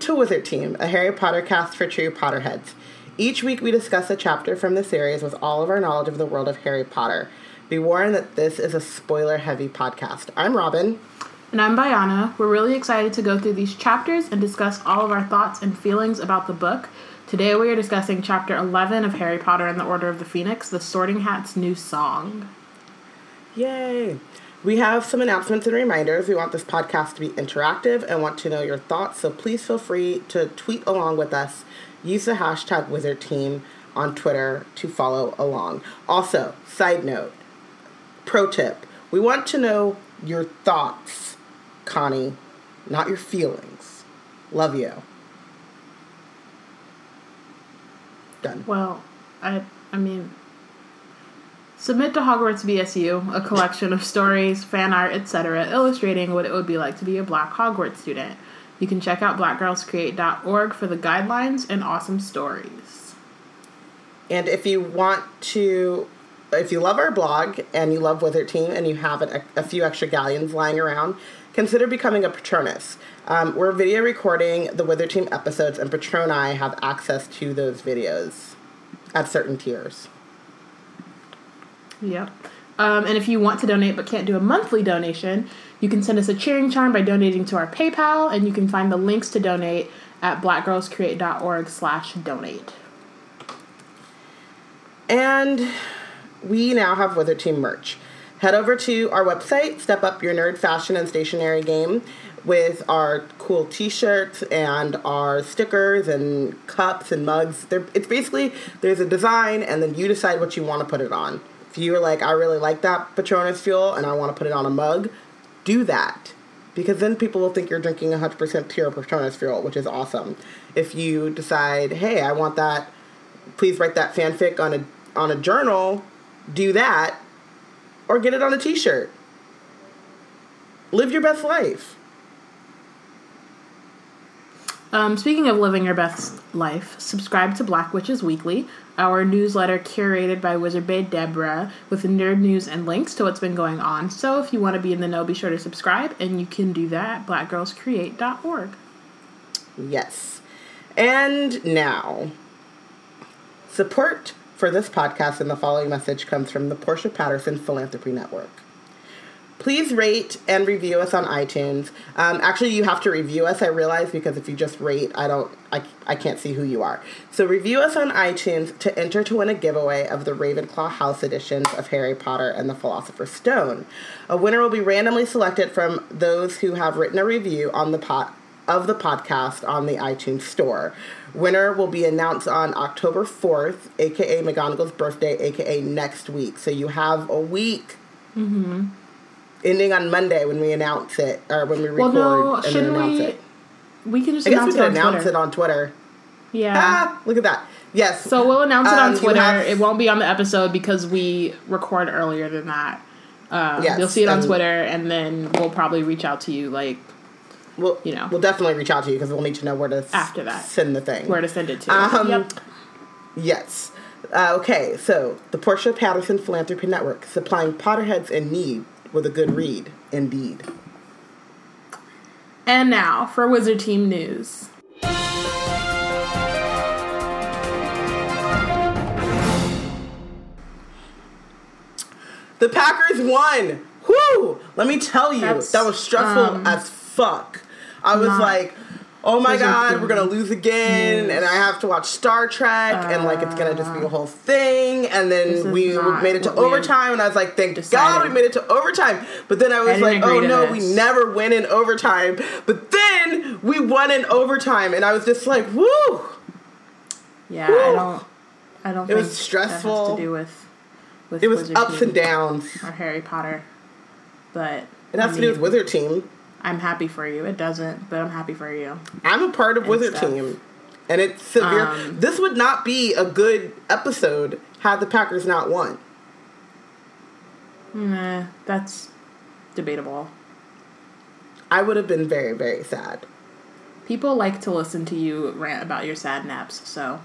To Wizard Team, a Harry Potter cast for true Potterheads. Each week we discuss a chapter from the series with all of our knowledge of the world of Harry Potter. Be warned that this is a spoiler heavy podcast. I'm Robin. And I'm Bayana. We're really excited to go through these chapters and discuss all of our thoughts and feelings about the book. Today we are discussing chapter 11 of Harry Potter and the Order of the Phoenix, The Sorting Hat's New Song. Yay! We have some announcements and reminders. We want this podcast to be interactive and want to know your thoughts, so please feel free to tweet along with us. Use the hashtag WizardTeam on Twitter to follow along. Also, side note, pro tip, we want to know your thoughts, Connie, not your feelings. Love you. Done. Well, I I mean Submit to Hogwarts BSU a collection of stories, fan art, etc., illustrating what it would be like to be a black Hogwarts student. You can check out blackgirlscreate.org for the guidelines and awesome stories. And if you want to, if you love our blog and you love Wizard Team and you have a, a few extra galleons lying around, consider becoming a Patronus. Um, we're video recording the Wizard Team episodes, and Patroni have access to those videos at certain tiers. Yep. Um, and if you want to donate but can't do a monthly donation, you can send us a cheering charm by donating to our PayPal, and you can find the links to donate at blackgirlscreate.org slash donate. And we now have Wizard Team merch. Head over to our website, step up your nerd fashion and stationery game with our cool t-shirts and our stickers and cups and mugs. They're, it's basically there's a design and then you decide what you want to put it on. If you're like, I really like that Patronus fuel and I want to put it on a mug, do that. Because then people will think you're drinking 100% pure Patronus fuel, which is awesome. If you decide, hey, I want that, please write that fanfic on a on a journal, do that, or get it on a t-shirt. Live your best life. Um, speaking of living your best life, subscribe to Black Witches Weekly, our newsletter curated by Wizard Bay Deborah with nerd news and links to what's been going on. So if you want to be in the know, be sure to subscribe, and you can do that at blackgirlscreate.org. Yes. And now, support for this podcast and the following message comes from the Portia Patterson Philanthropy Network please rate and review us on iTunes. Um, actually, you have to review us. I realize because if you just rate, I don't, I, I can't see who you are. So review us on iTunes to enter to win a giveaway of the Ravenclaw House editions of Harry Potter and the Philosopher's Stone. A winner will be randomly selected from those who have written a review on the pot of the podcast on the iTunes store. Winner will be announced on October 4th, aka McGonagall's birthday, aka next week. So you have a week. Mm-hmm ending on Monday when we announce it or when we record well, no, and shouldn't then announce we, it. We can just I guess announce we can it announce Twitter. it on Twitter. Yeah. Ah, look at that. Yes. So we'll announce it on Um, Twitter. have- It won't be on the episode because we record earlier than that. Um, Yes, you'll see it on Twitter, and then we'll probably reach out to you like we'll, you know. we'll definitely reach out to you because we'll need to know where to After that. send the thing. where to send it to. Um, yep. Yes. Uh, okay, so the Portia Patterson Philanthropy Network, supplying Potterheads in need with a good read, indeed. And now for Wizard Team news. The Packers won. Whoo! Let me tell you, That's, that was stressful um, as fuck. I was like, oh my god, we're gonna lose again, news. and I have to watch Star Trek, and like it's gonna just be a ah. whole thing. And then we made it to what we had overtime, and I was like, thank God we made it to overtime. But then I was didn't like, oh no, this. we never win in overtime. But then we won in overtime, and I was just like, woo! Yeah, I don't. I don't. It was stressful. That to do with. with It was Wizard ups Team and downs. Or Harry Potter, but It has I to do with mean, Wizard Team. I'm happy for you. It doesn't, but I'm happy for you. I'm a part of Wizard stuff. Team. And it's severe. Um, this would not be a good episode had the Packers not won. Nah, that's debatable. I would have been very, very sad. People like to listen to you rant about your sad naps, so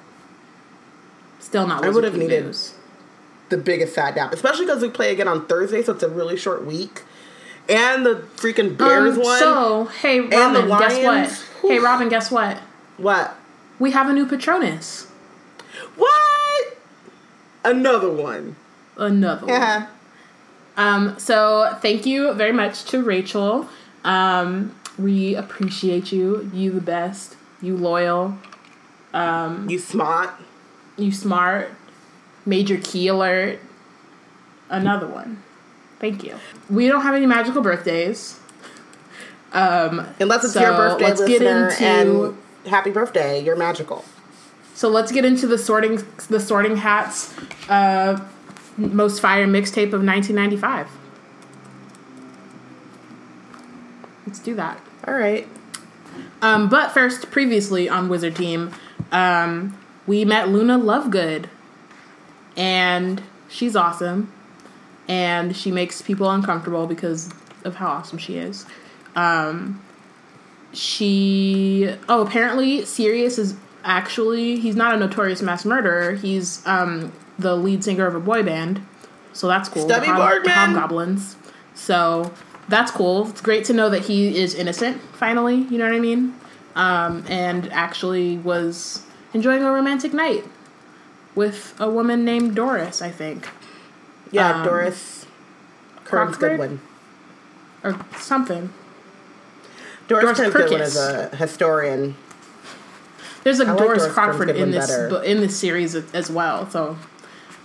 still not. I would have needed- news. The biggest sad nap, especially because we play again on Thursday, so it's a really short week. And the freaking Bears Um, one. So, hey, the Robin, guess what? Lions. Hey, Robin, guess what? what? We have a new Patronus. What? Another one. Another one. Yeah. Um, so thank you very much to Rachel. Um, we appreciate you. You the best. You loyal. Um, You smart. You smart. Major key alert. Another one. Thank you. We don't have any magical birthdays. Um, Unless it's So, your birthday, let's get into- and happy birthday. You're magical. so let's get into the sorting the sorting hats uh, most fire mixtape of 1995. Let's do that. All right. Um, but first, previously on Wizard Team, um, we met Luna Lovegood, and she's awesome, and she makes people uncomfortable because of how awesome she is. Um, she oh apparently Sirius is actually he's not a notorious mass murderer. He's um, the lead singer of a boy band, so that's cool. Stubby the, the Hobgoblins. So that's cool. It's great to know that he is innocent. Finally, you know what I mean. Um, and actually was enjoying a romantic night with a woman named Doris, I think, Yeah, Um, Doris Kearns Goodwin. or something. Doris, Doris Kearns Goodwin is a historian. There's a I like Doris, Doris Crockford in this better. in this series as well. So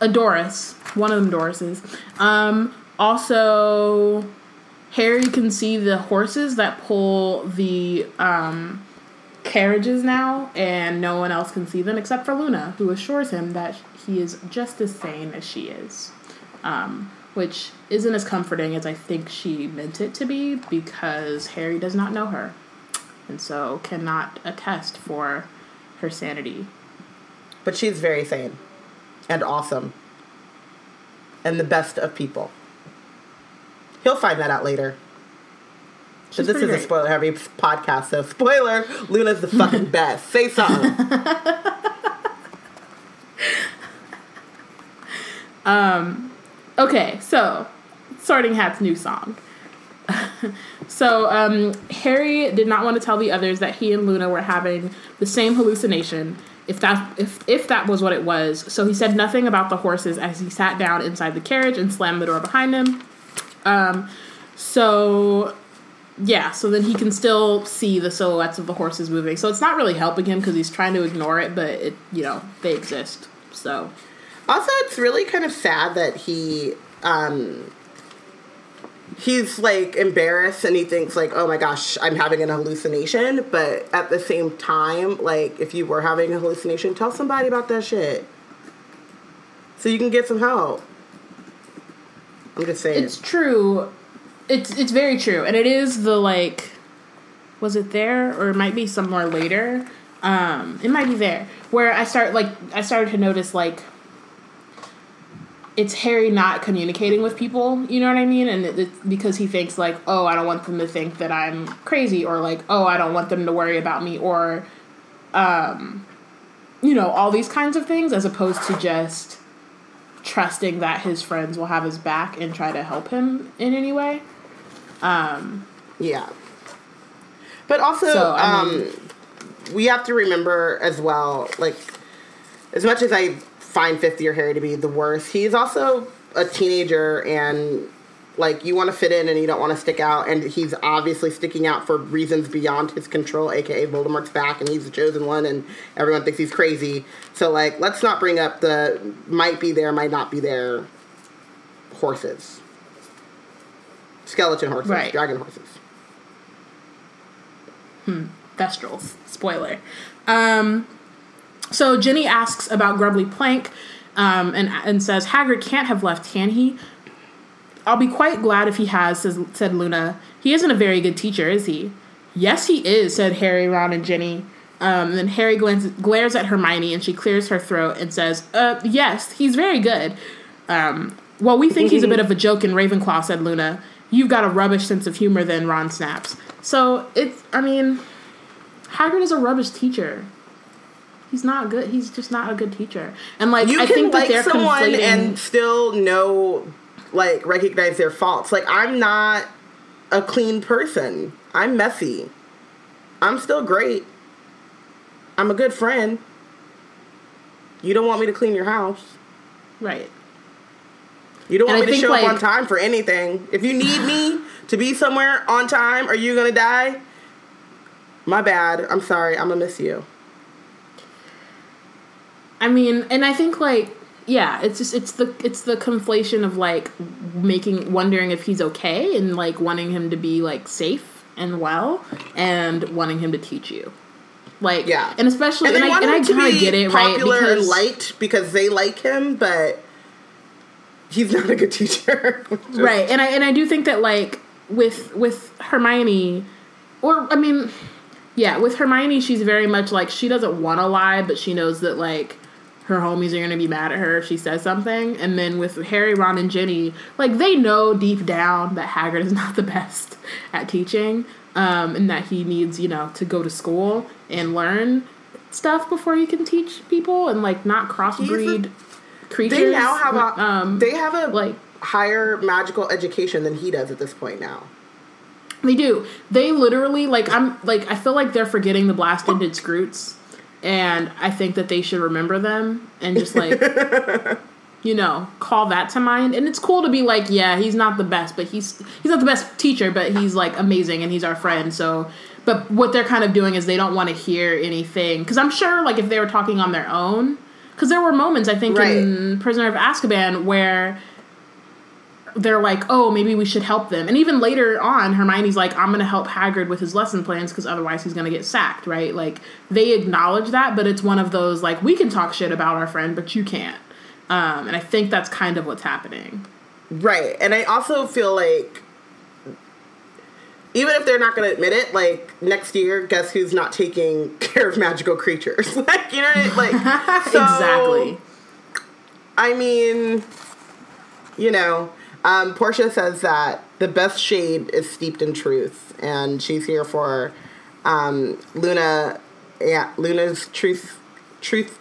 a Doris, one of them Dorises. Um, also, Harry can see the horses that pull the um, carriages now, and no one else can see them except for Luna, who assures him that he is just as sane as she is. Um, which isn't as comforting as I think she meant it to be because Harry does not know her and so cannot attest for her sanity. But she's very sane and awesome and the best of people. He'll find that out later. So She's this is pretty a spoiler heavy podcast, so spoiler, Luna's the fucking best. Say something. Okay, so Sorting Hat's new song. so um, Harry did not want to tell the others that he and Luna were having the same hallucination. If that if if that was what it was, so he said nothing about the horses as he sat down inside the carriage and slammed the door behind him. Um, so yeah, so then he can still see the silhouettes of the horses moving. So it's not really helping him because he's trying to ignore it, but it you know they exist. So Also, it's really kind of sad that he um he's like embarrassed and he thinks like, "Oh my gosh, I'm having an hallucination." But at the same time, like if you were having a hallucination, tell somebody about that shit. So you can get some help. I'm just saying. It's true. It's it's very true, and it is the like. Was it there, or it might be somewhere later? Um, it might be there where I start like I started to notice like. It's Harry not communicating with people, you know what I mean, and it, it's because he thinks like, oh, I don't want them to think that I'm crazy, or like, oh, I don't want them to worry about me, or, um, you know, all these kinds of things, as opposed to just trusting that his friends will have his back and try to help him in any way. Um, Yeah. But also, So, I mean- um, we have to remember as well, like, as much as I find fifth year Harry to be the worst, he's also a teenager and, like, you want to fit in and you don't want to stick out. And he's obviously sticking out for reasons beyond his control, aka Voldemort's back and he's the chosen one and everyone thinks he's crazy. So, like, let's not bring up the might be there, might not be there horses. Skeleton horses, Right. dragon horses. Hmm, thestrals. Spoiler. Um, so Ginny asks about Grubbly Plank um, and, and says, Hagrid can't have left, can he? I'll be quite glad if he has, says, said Luna. He isn't a very good teacher, is he? Yes, he is, said Harry, Ron, and Ginny. Um, then Harry glances, glares at Hermione and she clears her throat and says, uh, Yes, he's very good. Um, well, we think he's a bit of a joke in Ravenclaw, said Luna. You've got a rubbish sense of humor, then Ron snaps. So it's, I mean, Hagrid is a rubbish teacher. He's not good. He's just not a good teacher. And like, you I can think that like someone conflating. and still know like recognize their faults like i'm not a clean person. I'm messy. I'm still great. I'm a good friend. You don't want me to clean your house. Right. You don't And want I me to show up on time for anything. If you need me to be somewhere on time, are you gonna die? My bad. I'm sorry. I'm gonna miss you. I mean, and I think like yeah, it's just it's the it's the conflation of like making wondering if he's okay and like wanting him to be like safe and well and wanting him to teach you. Like Yeah. and especially And and, I, and I kind of get it right because liked because they like him, but he's not a good teacher. right and i and i do think that like with with hermione or i mean yeah with hermione she's very much like she doesn't want to lie but she knows that like her homies are to be mad at her if she says something and then with harry ron and ginny like they know deep down that hagrid is not the best at teaching um, and that he needs you know to go to school and learn stuff before he can teach people and like not crossbreed creatures They now have a um, they have a like higher magical education than he does at this point now. They do. They literally like I'm like I feel like they're forgetting the blast ended Skrewts, and I think that they should remember them and just like you know call that to mind. And it's cool to be like, yeah, he's not the best, but he's he's not the best teacher, but he's like amazing and he's our friend. So, but what they're kind of doing is they don't want to hear anything because I'm sure like if they were talking on their own, because there were moments I think in Prisoner of Azkaban where they're like, oh, maybe we should help them. And even later on, Hermione's like, I'm going to help Hagrid with his lesson plans because otherwise he's going to get sacked, right? Like, they acknowledge that, but it's one of those, like, we can talk shit about our friend, but you can't. Um, and I think that's kind of what's happening. Right. And I also feel like even if they're not going to admit it, like next year, guess who's not taking care of magical creatures? like, you know, what I mean? like so, exactly. I mean, you know, um, Portia says that the best shade is steeped in truth, and she's here for um, Luna. Yeah, Luna's truth, truth,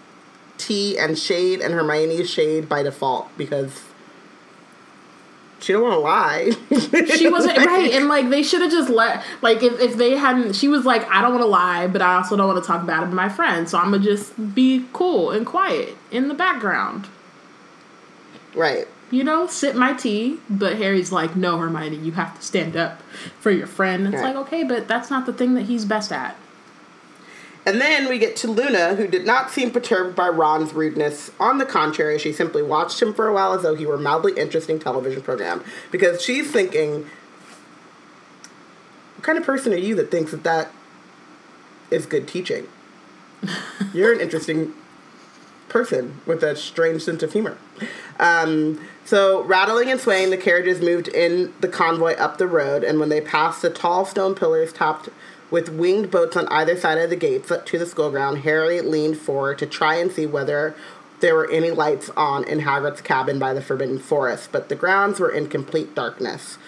tea and shade, and Hermione's shade by default because she don't want to lie. She wasn't right, and like they should have just let like if, if they hadn't. She was like, I don't want to lie, but I also don't want to talk bad about my friend, so I'm gonna just be cool and quiet in the background. right. You know, sip my tea. But Harry's like, no, Hermione, you have to stand up for your friend. It's Right. like, okay, but that's not the thing that he's best at. And then we get to Luna, who did not seem perturbed by Ron's rudeness. On the contrary, she simply watched him for a while as though he were a mildly interesting television program. Because she's thinking, what kind of person are you that thinks that that is good teaching? You're an interesting person with a strange sense of humor. Um, so, rattling and swaying, the carriages moved in the convoy up the road, and when they passed the tall stone pillars topped with winged boats on either side of the gates to the school ground, Harry leaned forward to try and see whether there were any lights on in Hagrid's cabin by the Forbidden Forest, but the grounds were in complete darkness.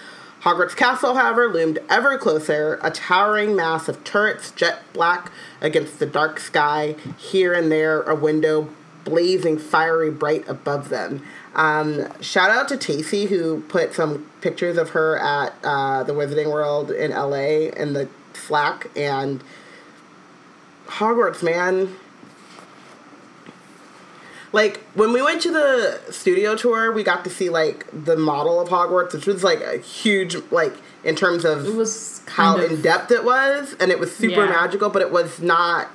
Hogwarts Castle, however, loomed ever closer, a towering mass of turrets, jet black against the dark sky, here and there a window blazing fiery bright above them. Um, shout out to Tacy, who put some pictures of her at uh, the Wizarding World in LA in the Slack, and Hogwarts, man. Like when we went to the studio tour, we got to see like the model of Hogwarts, which was like a huge like in terms of It was how of, in depth it was, and it was super Yeah. magical, but it was not.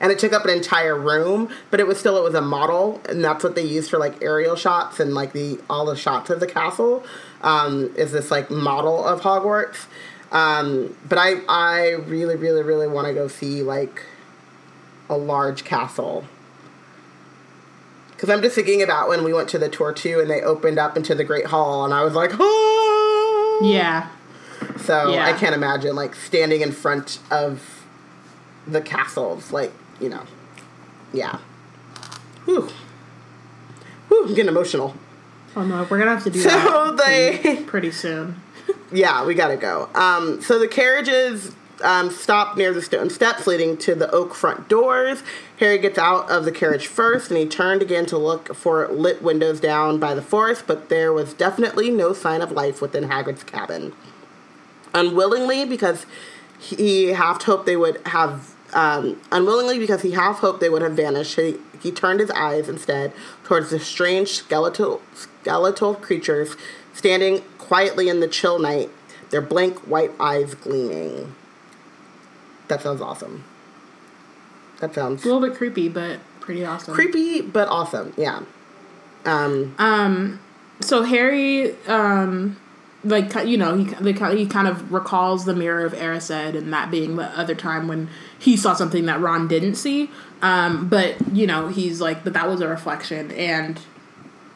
And it took up an entire room, but it was still it was a model, and that's what they used for like aerial shots and like the all the shots of the castle. Um, is this like model of Hogwarts? Um, but I I really really really want to go see like a large castle because I'm just thinking about when we went to the tour too, and they opened up into the Great Hall, and I was like, oh yeah. so Yeah. I can't imagine like standing in front of the castles, like you know, yeah. Whew. Whew, I'm getting emotional. Oh no, we're gonna have to do So that they, pretty, pretty soon. yeah, we gotta go. Um, so the carriages um, stop near the stone steps leading to the oak front doors. Harry gets out of the carriage first, and he turned again to look for lit windows down by the forest, but there was definitely no sign of life within Hagrid's cabin. unwillingly because he half hoped they would have um, unwillingly because he half hoped they would have vanished. He, he turned his eyes instead towards the strange skeletal skeletal creatures standing quietly in the chill night, their blank white eyes gleaming. That sounds awesome. That sounds a little bit creepy, but pretty awesome. creepy but awesome. Yeah. Um, Um, so Harry, um, like you know, he he kind of recalls the mirror of Erised, and that being the other time when he saw something that Ron didn't see. Um, but you know, he's like, but that was a reflection, and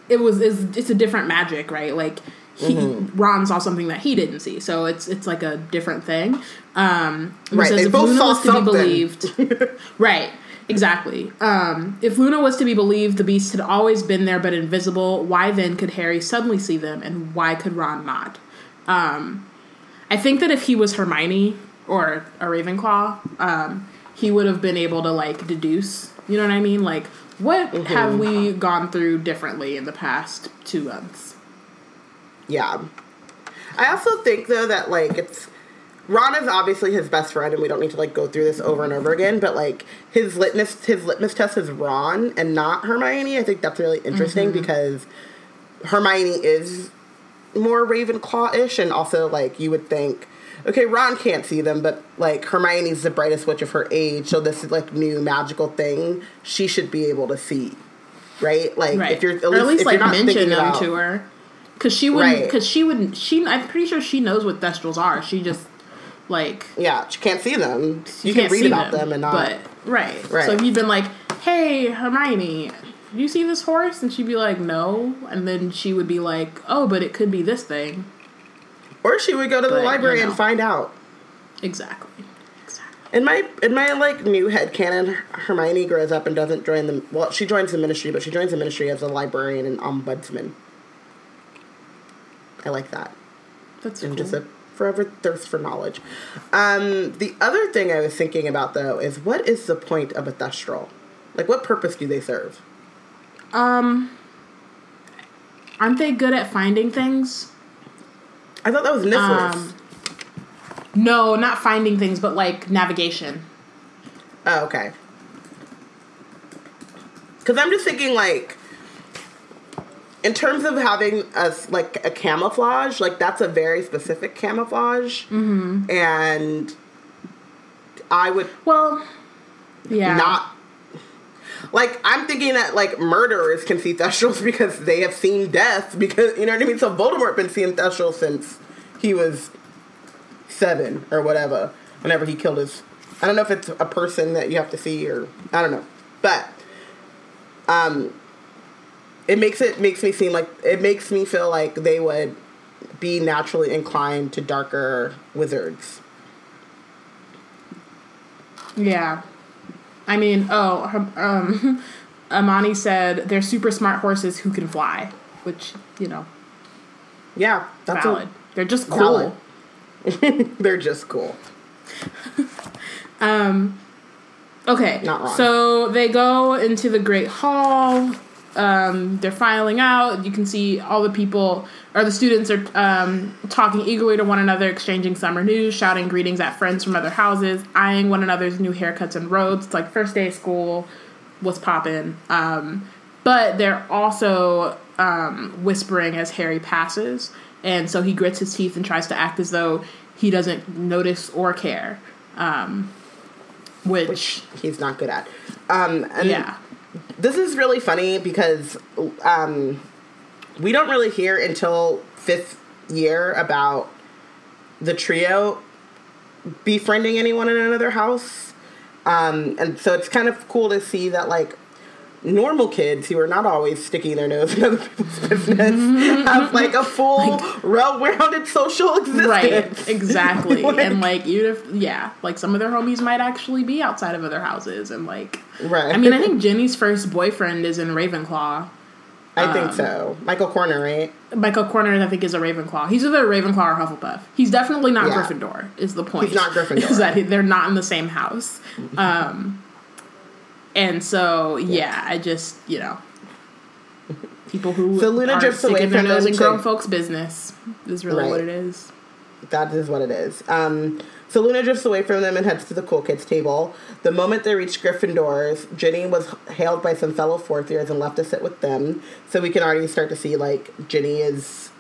it was it's, it's a different magic, right? Like he Ron saw something that he didn't see, so it's it's like a different thing. Um, Right, they both Luna saw something. believed, right? Exactly. Um, if Luna was to be believed, the beasts had always been there but invisible. Why then could Harry suddenly see them, and why could Ron not? Um, I think that if he was Hermione or a Ravenclaw, um, he would have been able to like deduce. You know what I mean? Like, what have we gone through differently in the past two months? Yeah. I also think though that like it's Ron is obviously his best friend and we don't need to like go through this over and over again, but like his litmus his litmus test is Ron and not Hermione. I think that's really interesting mm-hmm. because Hermione is more Ravenclaw-ish and also like you would think okay, Ron can't see them, but like Hermione's the brightest witch of her age, so this is like new magical thing she should be able to see. Right? Like Right. if you're at least, at least if like mention them about, to her. Cause she wouldn't. Right. Cause she wouldn't. She. I'm pretty sure she knows what thestrals are. She just like Yeah, she can't see them. You you can can't read about them, and not. But right. Right. So if you'd been like, "Hey, Hermione, you see this horse?" and she'd be like, "No," and then she would be like, "Oh, but it could be this thing." or she would go to the But, you library know. and find out. Exactly. Exactly. In my in my like new head canon, Hermione grows up and doesn't join the well, she joins the ministry, but she joins the ministry as a librarian and ombudsman. I like that. That's And cool. just a forever thirst for knowledge. Um, the other thing I was thinking about though is what is the point of a thestral? Like what purpose do they serve? um, aren't they good at finding things? I thought that was Nifflers. Um, No, not finding things, but like navigation. Oh, okay. Because I'm just thinking, like, in terms of having a like a camouflage, like that's a very specific camouflage, mm-hmm. and I would Well, yeah. not. Like I'm thinking that like murderers can see thestrals because they have seen death because you know what I mean. So Voldemort been seeing thestrals since he was seven or whatever. Whenever he killed his, I don't know if it's a person that you have to see or I don't know, but um, it makes it makes me seem like it makes me feel like they would be naturally inclined to darker wizards. Yeah. I mean, oh, um, Amani said they're super smart horses who can fly, which, you know, Yeah, that's valid. They're just cool. They're just cool. um, Okay. Not wrong. So they go into the Great Hall. Um, they're filing out. You can see all the people, or the students are um, talking eagerly to one another, exchanging summer news, shouting greetings at friends from other houses, eyeing one another's new haircuts and robes. It's like first day of school. What's popping. Um, but they're also um, whispering as Harry passes, and so he grits his teeth and tries to act as though he doesn't notice or care. Um, which, He's not good at. Um, and yeah. This is really funny because um, we don't really hear until fifth year about the trio befriending anyone in another house. Um, and so it's kind of cool to see that like normal kids who are not always sticking their nose in other people's business have like a full well-rounded social existence. Right, exactly. Like- and like if yeah, like some of their homies might actually be outside of other houses and like Right. I mean, I think Ginny's first boyfriend is in Ravenclaw. I think um, so. Michael Corner, right? Michael Corner, I think, is a Ravenclaw. He's either a Ravenclaw or Hufflepuff. He's definitely not Yeah. Gryffindor. Is the point? He's not Gryffindor. Is that he- they're not in the same house. Um, and so yeah, I just you know, people who So Luna drifts away from nose in grown folks' business is really what it is. that is what it is. Um, so Luna drifts away from them and heads to the cool kids table. The moment they reach Gryffindors, Ginny was hailed by some fellow fourth years and left to sit with them. So we can already start to see like Ginny is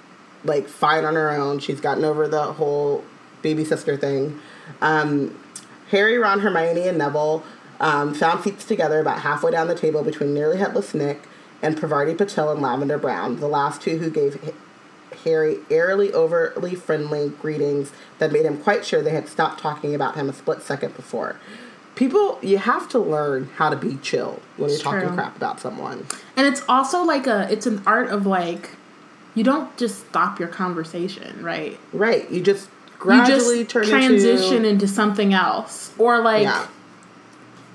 like fine on her own. She's gotten over the whole baby sister thing. Um, Harry, Ron, Hermione, and Neville um, found seats together about halfway down the table between nearly headless Nick and Parvati Patil and Lavender Brown, the last two who gave Harry airily, overly friendly greetings that made him quite sure they had stopped talking about him a split second before. People, you have to learn how to be chill when you're It's talking true. crap about someone. And it's also like a it's an art of like you don't just stop your conversation, right? Right. You just gradually you just transition into. into something else. Or like Yeah.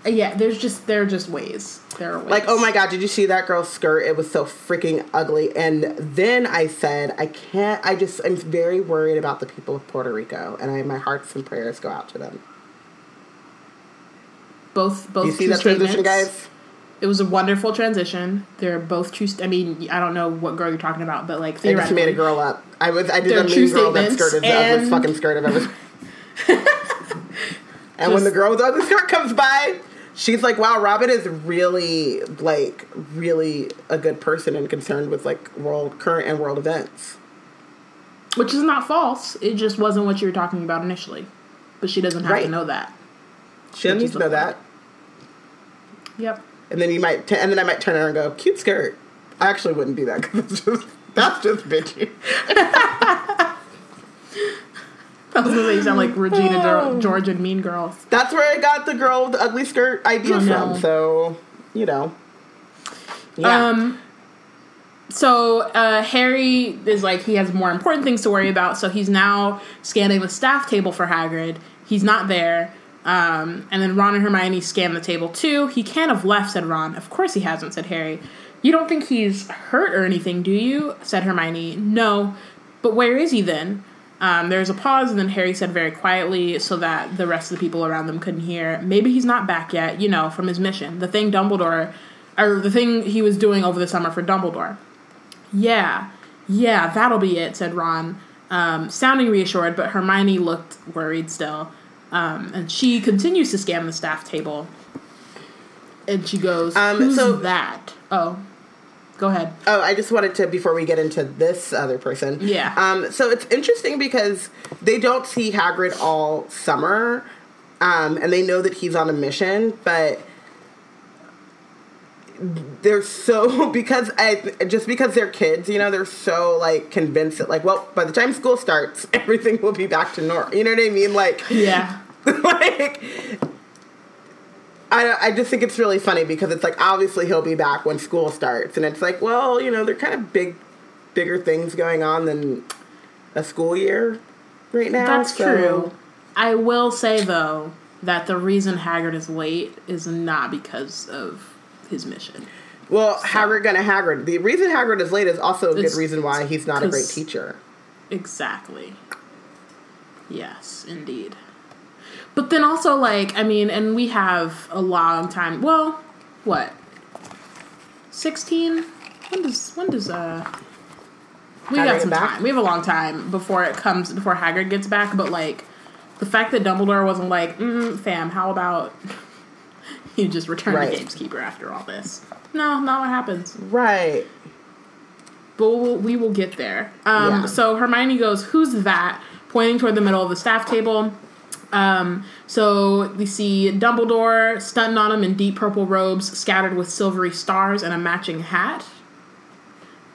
Uh, yeah, there's just there are just ways. There are ways. Like, oh my god, did you see that girl's skirt? It was so freaking ugly. And then I said, I can't, I just, I'm very worried about the people of Puerto Rico. And I, my hearts and prayers go out to them. both both you see that transition, guys? It was a wonderful transition. They're both true. St- I mean, I don't know what girl you're talking about, but like I just made a girl up. I was, I did a mean girl that statements, skirt is the ugliest and- fucking skirt I've ever. and when the girl with the ugly skirt comes by, she's like, "Wow, Robin is really like really a good person and concerned with like world current and world events." which is not false. It just wasn't what you were talking about initially. But she doesn't have Right. to know that. She doesn't need to know that. Yep. And then you might, t- and then I might turn around and go, "Cute skirt." I actually wouldn't do that because just that's just bitchy. I was gonna say you sound like Regina Oh. George and Mean Girls. That's where I got the girl with the ugly skirt idea Oh, no. from. So you know, yeah. Um. So uh, Harry is like he has more important things to worry about, so he's now scanning the staff table for Hagrid. He's not there. Um, and then Ron and Hermione scan the table too. He can't have left, said Ron. Of course he hasn't, said Harry. You don't think he's hurt or anything, do you? said Hermione. No. But where is he then? Um, there's a pause, and then Harry said very quietly, so that the rest of the people around them couldn't hear. Maybe he's not back yet, you know, from his mission. The thing Dumbledore, or the thing he was doing over the summer for Dumbledore. Yeah, yeah, that'll be it, said Ron, um, sounding reassured, but Hermione looked worried still. Um, and she continues to scan the staff table. And she goes, Um, Who's so- that? Oh, go ahead. Oh, I just wanted to before we get into this other person. Yeah. Um, so it's interesting because they don't see Hagrid all summer, um, and they know that he's on a mission, but they're so because I just because they're kids, you know, they're so like convinced that like, well, by the time school starts, everything will be back to normal. You know what I mean? Like, Yeah. like I, I just think it's really funny because it's like obviously he'll be back when school starts and it's like well you know they're kind of big bigger things going on than a school year right now That's so- true. I will say, though, that the reason Haggard is late is not because of his mission. well Hagrid gonna Haggard. the reason Haggard is late is also a good reason why he's not a great teacher Exactly. Yes, indeed. But then also, like, I mean, and we have a long time. Well, what? Sixteen? When does when does uh? We Hagrid got some back? time. We have a long time before it comes before Haggard gets back. But like, the fact that Dumbledore wasn't like, mm, "Fam, how about you just return Right. to Gameskeeper after all this?" No, not what happens. right But we'll, we will get there. Um, Yeah. So Hermione goes, "Who's that?" Pointing toward the middle of the staff table. Um, so we see Dumbledore stunting on him in deep purple robes, scattered with silvery stars and a matching hat.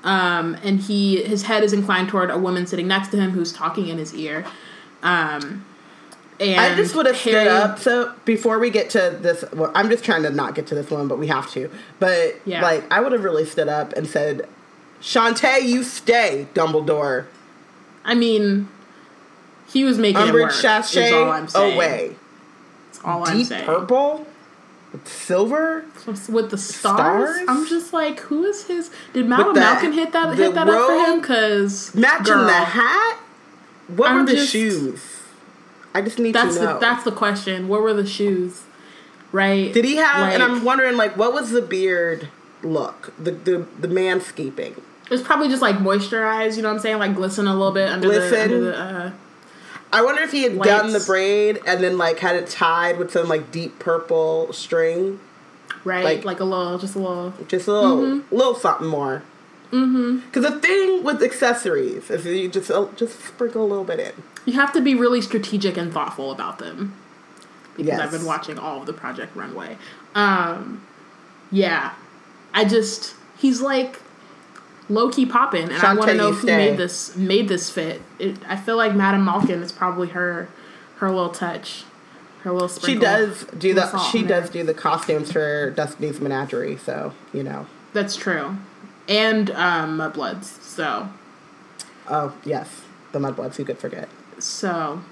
Um, and he his head is inclined toward a woman sitting next to him who's talking in his ear. Um, and I just would have stood Harry- up. So before we get to this, well, I'm just trying to not get to this one, but we have to. But Yeah. like, I would have really stood up and said, "Shantae, you stay, Dumbledore." I mean, he was making it work. Umbridge Is all I'm Sachet saying. away. That's all I'm Deep saying. purple with silver. with the stars. Stars? I'm just like, who is his? Did Malkin the- Malkin hit that hit that up for him? Because Matching the hat. What I'm were the just- shoes? I just need That's to the know. that's the question. What were the shoes? Right? Did he have? and I'm wondering, like, what was the beard look? The the the manscaping. It's probably just like moisturized. You know what I'm saying? Like glisten a little bit under Glisten. the under the. Uh, I wonder if he had Lights. done the braid and then like had it tied with some like deep purple string, right? Like- Like, a little, just a little. just a little, Mm-hmm. little something more. Because the thing with accessories is you just uh, just sprinkle a little bit in. You have to be really strategic and thoughtful about them. Because Yes. I've been watching all of the Project Runway. Um, yeah, I just he's like low key popping, and I want to know who stay. made this made this fit. It, I feel like Madame Malkin is probably her her little touch, her little sprinkle. She does do the she does do the costumes for Destiny's Menagerie, so you know. That's true, and um, Mudbloods. So Oh yes, the Mudbloods. Who could forget? so,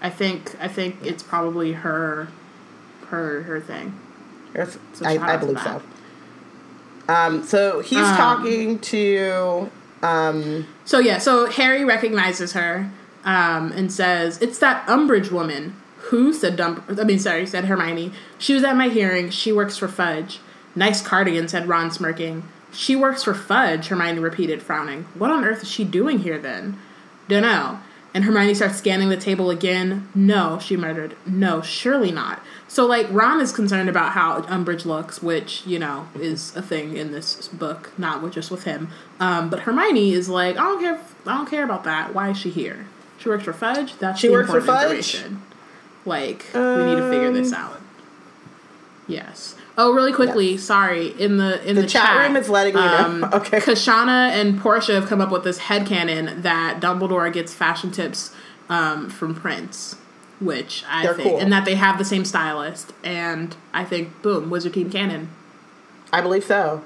I think I think it's probably her her her thing. So I, I believe so. Um, so he's Um, talking to um, So yeah, so Harry recognizes her um, and says, "It's that Umbridge woman." Who said Dumb? I mean, sorry, said Hermione. She was at my hearing. She works for Fudge. Nice cardigan," said Ron, smirking. She works for Fudge. Hermione repeated, frowning. What on earth is she doing here then? Dunno. And Hermione starts scanning the table again. No, she muttered. No, surely not. So, like, Ron is concerned about how Umbridge looks, which, you know, is a thing in this book, not with, just with him. Um, but Hermione is like, I don't care. I don't care about that. Why is she here? She works for Fudge. That's She works for Fudge? Like, we need to figure this out. Yes. Oh, really quickly. Sorry. In the in the, the chat, room is letting me um, know. okay. Kashana and Portia have come up with this head headcanon that Dumbledore gets fashion tips um, from Prince, which I They're think, cool. and that they have the same stylist, and I think, boom, Wizard Team canon. I believe so.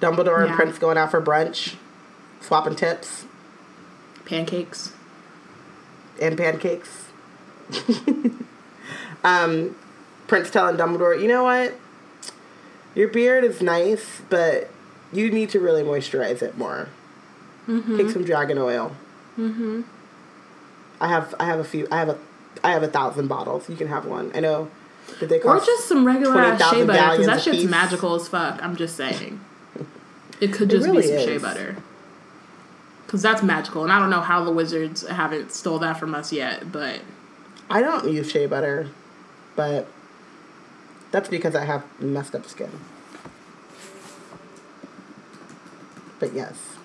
Dumbledore and Prince going out for brunch, swapping tips Pancakes. and pancakes. um, Prince telling Dumbledore, you know what? Your beard is nice, but you need to really moisturize it more. Mm-hmm. Take some dragon oil. Mm-hmm. I have I have a few I have a I have a thousand bottles. You can have one. I know that they Or just some regular ass 20,000 shea butter, because that shit's piece. magical as fuck. I'm just saying. It could It just really be some shea butter. Because that's magical, and I don't know how the wizards haven't stole that from us yet, but I don't use shea butter, but that's because I have messed up skin. But yes.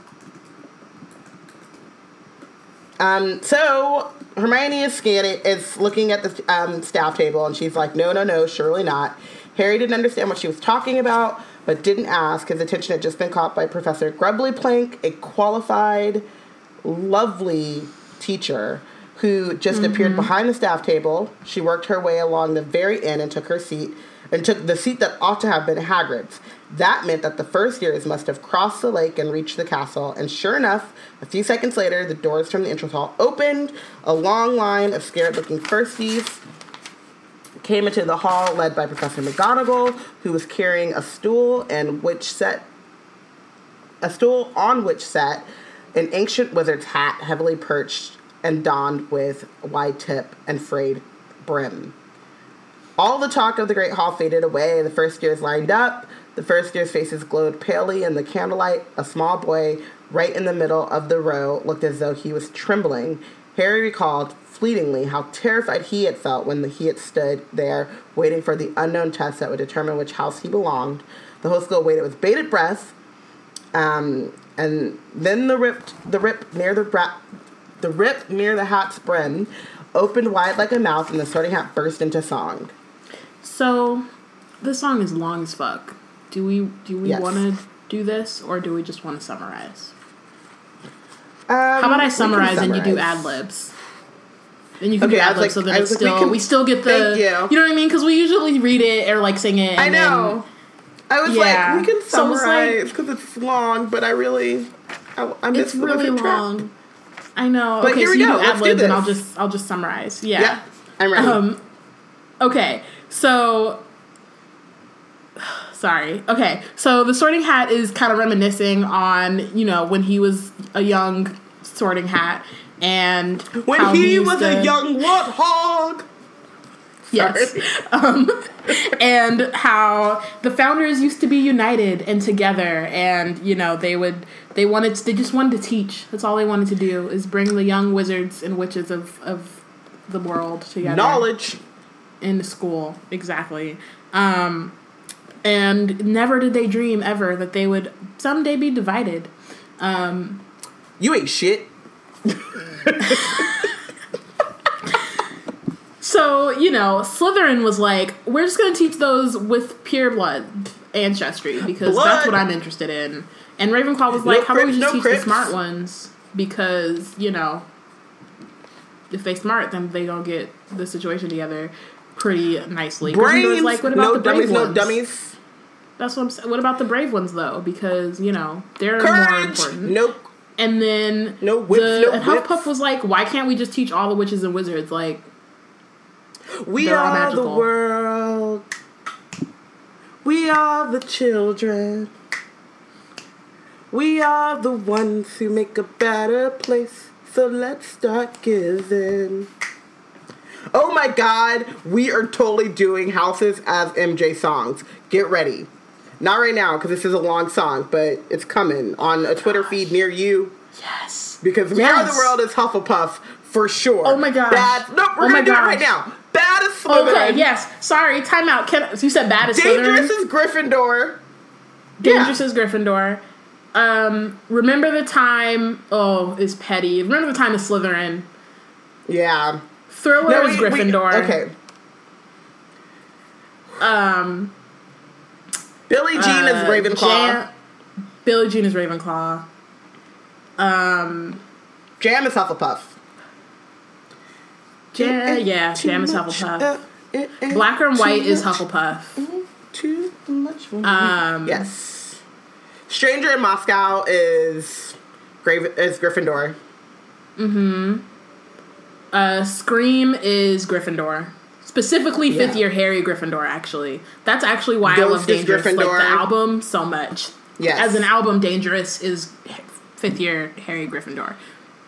Um, so Hermione is scanning, is looking at the um, staff table, and she's like, "No, no, no, surely not." Harry didn't understand what she was talking about, but didn't ask. His attention had just been caught by Professor Grubbly Plank, a qualified, lovely teacher who just appeared behind the staff table. She worked her way along the very end and took her seat, and took the seat that ought to have been Hagrid's. That meant that the first years must have crossed the lake and reached the castle, and sure enough, a few seconds later, the doors from the entrance hall opened. A long line of scared looking firsties came into the hall led by Professor McGonagall, who was carrying a stool and which sat a stool on which sat an ancient wizard's hat heavily perched and donned with wide tip and frayed brim. All the talk of the great hall faded away. The first years lined up. The first years' faces glowed palely in the candlelight. A small boy, right in the middle of the row, looked as though he was trembling. Harry recalled fleetingly how terrified he had felt when he had stood there waiting for the unknown test that would determine which house he belonged. The whole school waited with bated breath. Um, and then the ripped, the rip near the bra- the rip near the hat's brim opened wide like a mouth, and the sorting hat burst into song. So, this song is long as fuck. Do we do we Yes. want to do this or do we just want to summarize? Um, How about I summarize and you do ad libs? And you can Okay, do ad libs like- so that it's was like, we still can- we still get the Thank you. know what I mean because we usually read it or like sing it. I know. I was Yeah. like, we can So it's like- summarize because it's long, but I really, I, I Then missed it's really track. long. I know. But okay, here so we you go. do ad libs and I'll just I'll just summarize. Yeah. Yeah, I'm ready. Um, okay, so sorry. Okay, so the Sorting Hat is kind of reminiscing on you know when he was a young Sorting Hat and when how he used was to- a young warthog. Yes. Um, and how the founders used to be united and together, and you know they would they wanted to, they just wanted to teach. That's all they wanted to do is bring the young wizards and witches of of the world together. Knowledge. in school exactly. Um, and never did they dream ever that they would someday be divided. Um, You ain't shit. So, you know, Slytherin was like, we're just going to teach those with pure blood ancestry because Blood. that's what I'm interested in. And Ravenclaw was like, No how about we just no teach Crips. the smart ones? Because, you know, if they smart, then they don't get the situation together pretty nicely. Brains. like, what about no the dummies, ones? no dummies. That's what I'm saying. What about the brave ones, though? Because, you know, they're more important. No. And then No whips, the, no and whips. Hufflepuff was like, why can't we just teach all the witches and wizards? Like, We all the world. We are the children. We are the ones who make a better place. So let's start giving. Oh my god, we are totally doing houses as MJ songs. Get ready. Not right now because this is a long song, but it's coming on a Twitter feed near you yes. because We Are the World is Hufflepuff for sure. Oh my god. Bad. No, we're Oh gonna do it right now. Bad is Slytherin. Okay, yes. Sorry, time out. Can, you said bad as Dangerous Slytherin. is Gryffindor. Dangerous yeah. is Gryffindor. Um, remember the time? Oh, is petty. Remember the time is Slytherin. Yeah. Thriller No, is we- we- Gryffindor. okay. Um, Billie Jean uh, is Ravenclaw. Jan- Billie Jean is Ravenclaw. Um, Jam is Hufflepuff. Jam, yeah, Jam is Hufflepuff. uh, eh, eh, Black and White is much, Hufflepuff. Too much. Um, yes. Stranger in Moscow is Grave is Gryffindor. Uh, Scream is Gryffindor. Specifically, fifth Yeah. year Harry Gryffindor. Actually, that's actually why I love Dangerous, like the album, so much. Yes. As an album, Dangerous is fifth year Harry Gryffindor.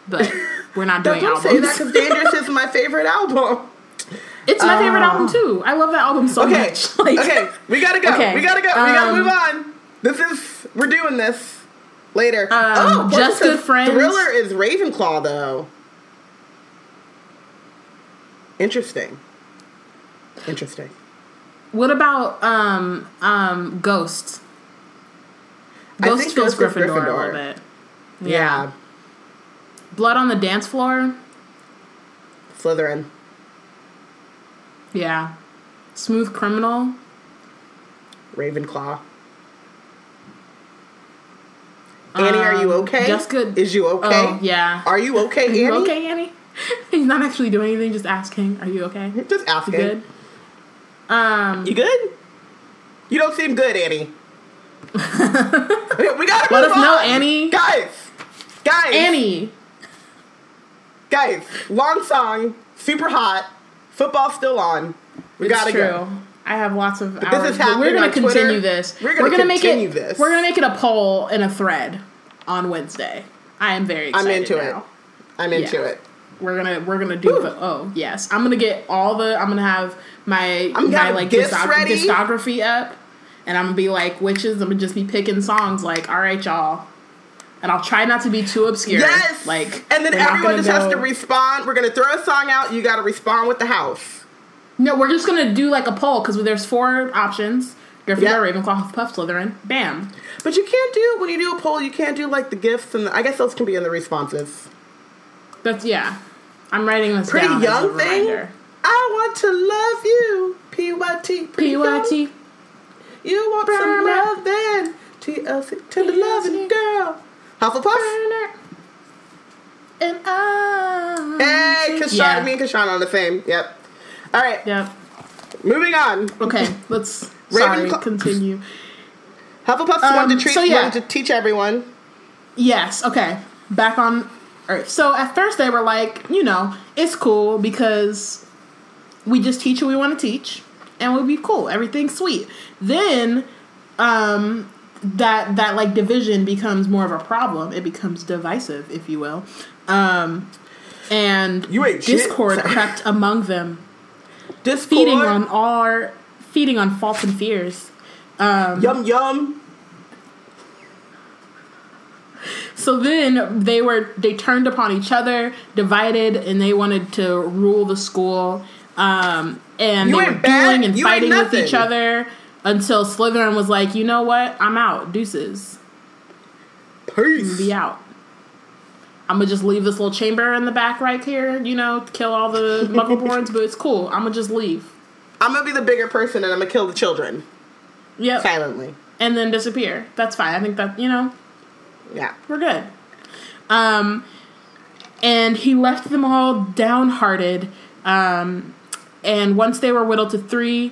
But we're not doing Don't say albums. that because Dangerous is my favorite album. it's my favorite Oh. album too. I love that album so Okay. much. Like, okay. We gotta go. Okay, We gotta go. we gotta um, move on. This is we're doing this later. Um, oh, Just Good Friends. Thriller is Ravenclaw though. Interesting. Interesting. What about um um Ghost? I Ghost feels is Gryffindor, a little bit. Yeah. Blood on the dance floor. Slytherin. Yeah. Smooth criminal. Ravenclaw. Annie, are you Um, okay? Good. Is you okay? Oh yeah. Are you okay, Are Annie? you okay, Annie? He's not actually doing anything. Just asking. Are you okay? Just asking. good? Um. You good? You don't seem good, Annie. we gotta Let us know, on. Annie. Guys, guys, Annie. guys. Long song, super hot. Football still on. We It's gotta true. go. I have lots of this hours. is but we're gonna on Twitter. continue this. We're gonna make it. this. We're gonna make it a poll in a thread on Wednesday. I am very I'm into it. I'm into Yeah. it. We're gonna we're gonna do the oh yes I'm gonna get all the I'm gonna have my I'm my like discog- discography up and I'm gonna be like witches I'm gonna just be picking songs like all right y'all and I'll try not to be too obscure Yes. like and then everyone just has to respond. We're gonna throw a song out. You got to respond with the house. no we're just gonna do like a poll because there's four options Gryffindor Yeah. Ravenclaw Hufflepuff Slytherin bam But you can't do when you do a poll. You can't do like the gifts and the, I guess those can be in the responses. that's yeah I'm writing this Pretty young thing. I want to love you. P-Y-T. PYT You want some love then. TLC. Tender loving girl. Hufflepuff. and I Hey, Kashana. Yeah. Me and Kashana on the same. Yep. All right. Yep. Moving on. Okay, let's sorry, Ravenclaw- continue. Hufflepuffs Um, wanted to treat, so yeah. wanted to teach everyone. Yes, okay. Back on Earth. So at first they were like, you know, it's cool because we just teach what we want to teach and we'll be cool. Everything's sweet. Then um that that like division becomes more of a problem. It becomes divisive, if you will. Um and You ain't discord Sorry. crept among them. Discord. feeding on our feeding on faults and fears. Um, Yum yum. So then they were they turned upon each other, divided, and they wanted to rule the school. Um, and You they were bad, dueling and you fighting with each other until Slytherin was like, you know what, I'm out, deuces, Peace. be out. I'm gonna just leave this little chamber in the back right here, you know, kill all the Muggleborns, but it's cool. I'm gonna just leave. I'm gonna be the bigger person and I'm gonna kill the children Yep, silently. and then disappear. That's fine. I think that you know Yeah. we're good. Um, and he left them all downhearted. Um, and once they were whittled to three,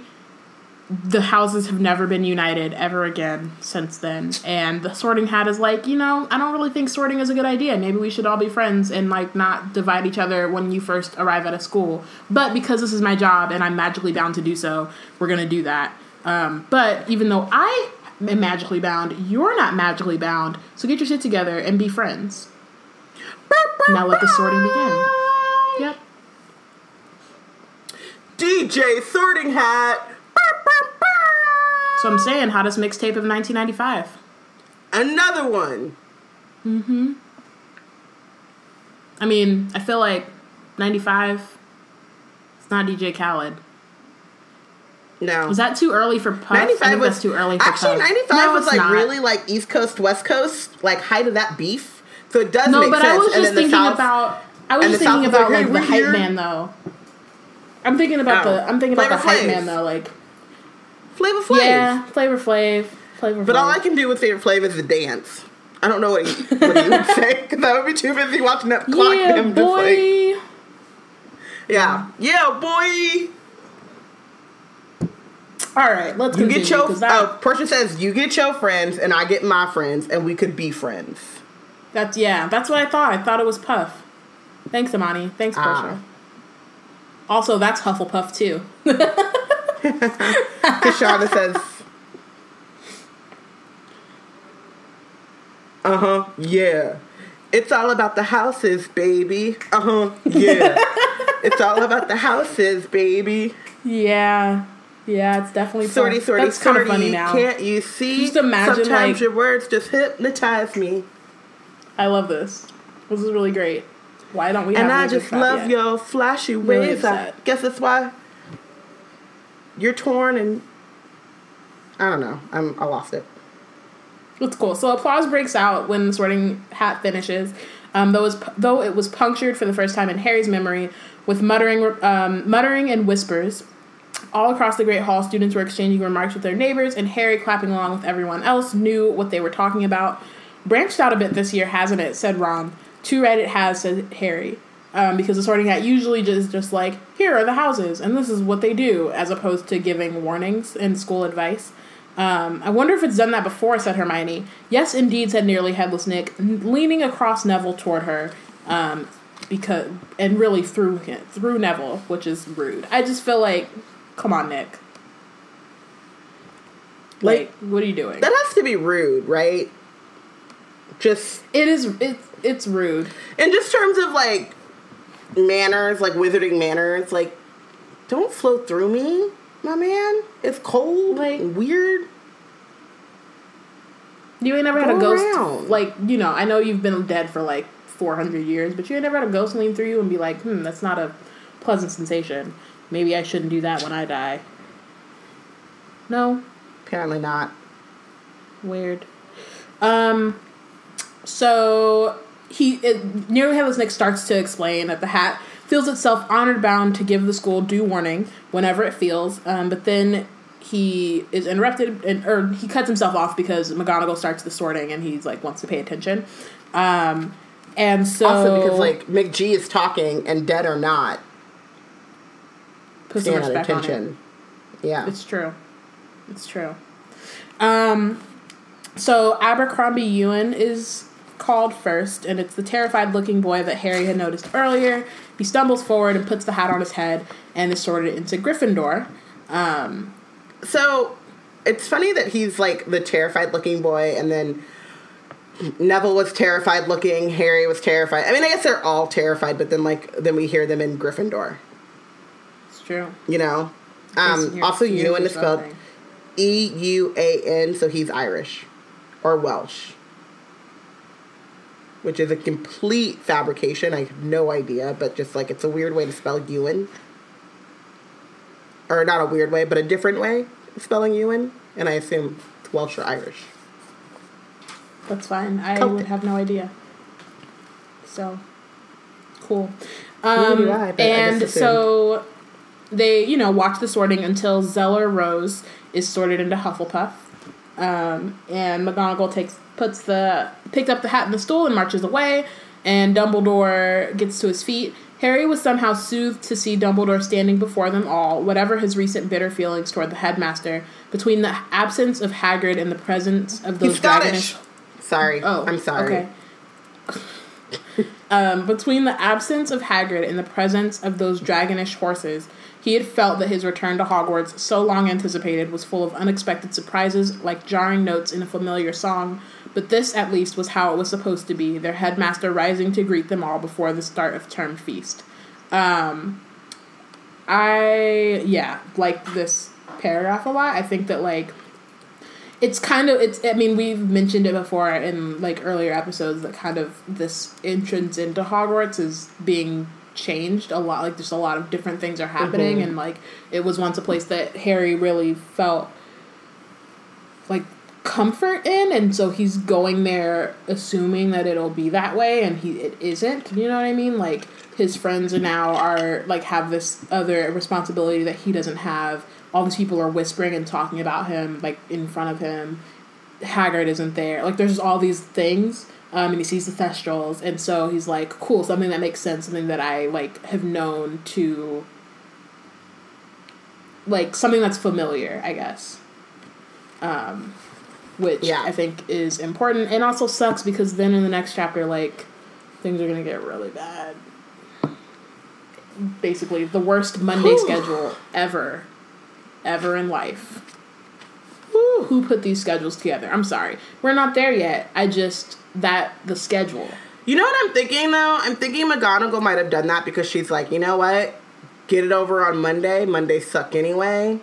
the houses have never been united ever again since then. And the sorting hat is like, you know, I don't really think sorting is a good idea. Maybe we should all be friends and like not divide each other when you first arrive at a school. But because this is my job and I'm magically bound to do so, we're gonna do that. Um, but even though I am magically bound, you're not magically bound. So get your shit together and be friends. Now let the sorting begin. Yep. DJ Sorting Hat. So I'm saying hottest mixtape of 1995. Another one. Mm-hmm. I mean, I feel like 95. It's not DJ Khaled. No. Was that too early for Puff? I 95 think was too early for actually Puff. 95 No, was like not. really like East Coast West Coast like height of that beef. So it does No, make but. I was and just thinking South, about. I was and just the South thinking like, about hey, like the hype man though. I'm thinking about Oh. the. I'm thinking about the Flavor hype man though. Like Flavor Flav. yeah, Flavor Flav, Flavor. But Flav. all I can do with Flavor Flav is the dance. I don't know what he, what he would say because I would be too busy watching that clock yeah, him just like boy. yeah yeah boy. all right, let's You get your 'cause that, uh, Portia says you get your friends and I get my friends and we could be friends. That's yeah. That's what I thought. I thought it was Puff. Thanks, Amani. Thanks, Ah. Portia. Also, that's Hufflepuff too. Kashana says, uh huh, yeah. It's all about the houses, baby. Uh huh, yeah. it's all about the houses, baby. Yeah, yeah. It's definitely Sorty, sorty, That's kind of sorty. funny now. Can't you see? Just imagine, Sometimes like- your words just hypnotize me. I love this. This is really great. Why don't we? Have And I just love yet? your flashy Really ways. I guess that's why you're torn and I don't know. I'm I lost it. It's cool. So applause breaks out when the sorting hat finishes. Um, though, it was, though it was punctured for the first time in Harry's memory with muttering, um, muttering and whispers. All across the Great Hall, students were exchanging remarks with their neighbors, and Harry, clapping along with everyone else, knew what they were talking about. Branched out a bit this year, hasn't it? said Ron. Too right it has, said Harry. Um, because the sorting hat usually just just like, here are the houses, and this is what they do, as opposed to giving warnings and school advice. Um, I wonder if it's done that before, said Hermione. Yes, indeed, said nearly headless Nick, leaning across Neville toward her, um, because and really through through Neville, which is rude. I just feel like, come on, Nick. Like, what are you doing? That has to be rude, right? Just It is. It's it's rude. in just terms of like manners, like wizarding manners, like don't float through me, my man. It's cold, Like- and weird. You ain't never had a ghost. around. Like you know, I know you've been dead for like four hundred years, but you ain't never had a ghost lean through you and be like, "Hmm, that's not a pleasant sensation. Maybe I shouldn't do that when I die." No, Apparently not. weird. Um, so he it, nearly headless Nick starts to explain that the hat feels itself honored bound to give the school due warning whenever it feels. Um, but then he is interrupted and or he cuts himself off because McGonagall starts the sorting and he's like wants to pay attention. Um, and so Also because like McGee is talking and dead or not, put stand it. attention. Yeah. It's true. It's true. Um, so Abercrombie Euan is called first, and it's the terrified looking boy that Harry had noticed earlier. He stumbles forward and puts the hat on his head and is sorted into Gryffindor. Um, So it's funny that he's like the terrified looking boy, and then Neville was terrified looking, Harry was terrified. I mean, I guess they're all terrified, but then like then we hear them in Gryffindor. it's True. You know. Um, also, Euan is spelled. E U A N, so he's Irish or Welsh, which is a complete fabrication. I have no idea, but just like it's a weird way to spell Euan, or not a weird way, but a different way of spelling Euan, and I assume it's Welsh or Irish. That's fine. I Cool. would have no idea. So cool. Um, do I, but I and so they, you know, watch the sorting until Zeller Rose is sorted into Hufflepuff. Um, and McGonagall takes puts the picked up the hat and the stool and marches away. And Dumbledore gets to his feet. Harry was somehow soothed to see Dumbledore standing before them all, whatever his recent bitter feelings toward the headmaster, between the absence of Hagrid and the presence of those He's Scottish. dragonish Sorry. Oh, I'm sorry. Okay. um, between the absence of Hagrid and the presence of those dragonish horses, he had felt that his return to Hogwarts, so long anticipated, was full of unexpected surprises, like jarring notes in a familiar song. But this, at least, was how it was supposed to be. Their headmaster rising to greet them all before the start of term feast. Um, I yeah like this paragraph a lot. I think that like it's kind of it's i mean we've mentioned it before in like earlier episodes that kind of this entrance into hogwarts is being changed a lot like there's a lot of different things are happening mm-hmm. and like it was once a place that harry really felt like comfort in and so he's going there assuming that it'll be that way and he it isn't you know what i mean? Like his friends now are like have this other responsibility that he doesn't have. All these people are whispering and talking about him like in front of him. Hagrid isn't there. Like there's just all these things um, and he sees the thestrals and so he's like cool something that makes sense something that i like have known to like something that's familiar i guess um, which Yeah. I think is important and also sucks because then in the next chapter, like things are gonna get really bad. Basically, the worst Monday Whew. schedule ever, ever in life. Whew. Who put these schedules together? I'm sorry, we're not there yet. I just that the schedule. You know what I'm thinking though? I'm thinking McGonagall might have done that because she's like, you know what? Get it over on Monday. Mondays suck anyway.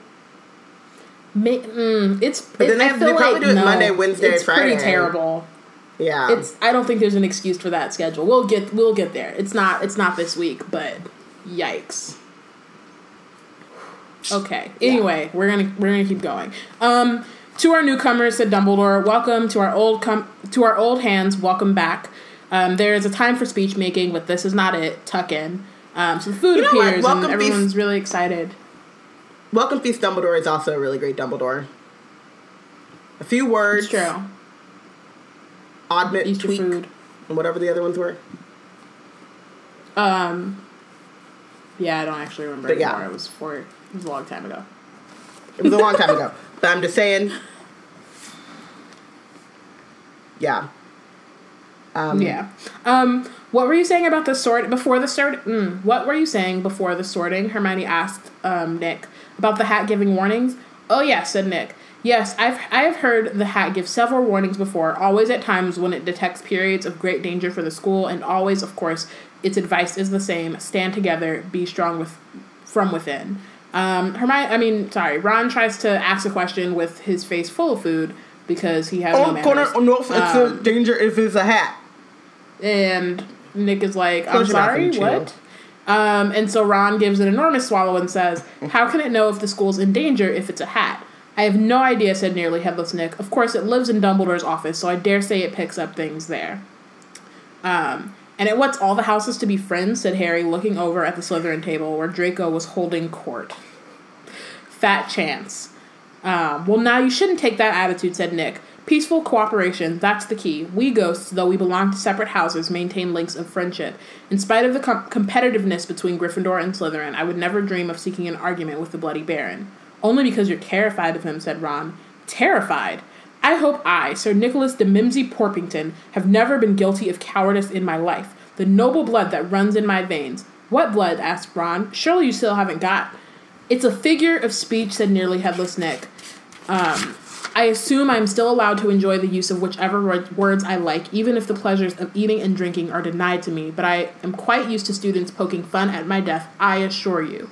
Ma- mm, it's But then it- they have- they probably like do it no, Monday, Wednesday, Friday. it's pretty terrible. Yeah. It's I don't think there's an excuse for that schedule. We'll get we'll get there. It's not it's not this week, but yikes. Okay. Anyway, we're gonna we're gonna keep going. Um, to our newcomers, said Dumbledore, welcome to our old com- to our old hands. Welcome back. Um, there is a time for speech making, but this is not it. Tuck in. Um, so the food You know appears, Welcome and feast- everyone's really excited. Welcome Feast Dumbledore is also a really great Dumbledore. A few words. It's true. Oddment, Easter tweak, food. and whatever the other ones were. Um, yeah, I don't actually remember But yeah. anymore. It was for it was a long time ago. It was a long time ago. But I'm just saying. Yeah. Um, Yeah. Um, what were you saying about the sort before the sort? Mm, what were you saying before the sorting? Hermione asked um, Nick about the hat giving warnings. Oh yeah, said Nick. Yes, I've I have heard the hat give several warnings before. Always at times when it detects periods of great danger for the school, and always, of course, its advice is the same: stand together, be strong with from within. Um, Hermione, I mean, sorry, Ron tries to ask a question with his face full of food because he has no Oh, manners. corner, oh, no, it's a Um, danger if it's a hat. and Nick is like, I'm Close sorry, what? Um, and so Ron gives an enormous swallow and says, How can it know if the school's in danger if it's a hat? I have no idea, said nearly headless Nick. Of course, it lives in Dumbledore's office, so I dare say it picks up things there. Um, and it wants all the houses to be friends, said Harry, looking over at the Slytherin table where Draco was holding court. Fat chance. Um, well, now you shouldn't take that attitude, said Nick. Peaceful cooperation, that's the key. We ghosts, though we belong to separate houses, maintain links of friendship. In spite of the com- competitiveness between Gryffindor and Slytherin, I would never dream of seeking an argument with the Bloody Baron. Only because you're terrified of him, said Ron. Terrified? I hope I, Sir Nicholas de Mimsy Porpington, have never been guilty of cowardice in my life. The noble blood that runs in my veins. What blood? asked Ron. Surely you still haven't got. It's a figure of speech, said nearly headless Nick. Um, I assume I'm still allowed to enjoy the use of whichever words I like, even if the pleasures of eating and drinking are denied to me, but I am quite used to students poking fun at my death, I assure you.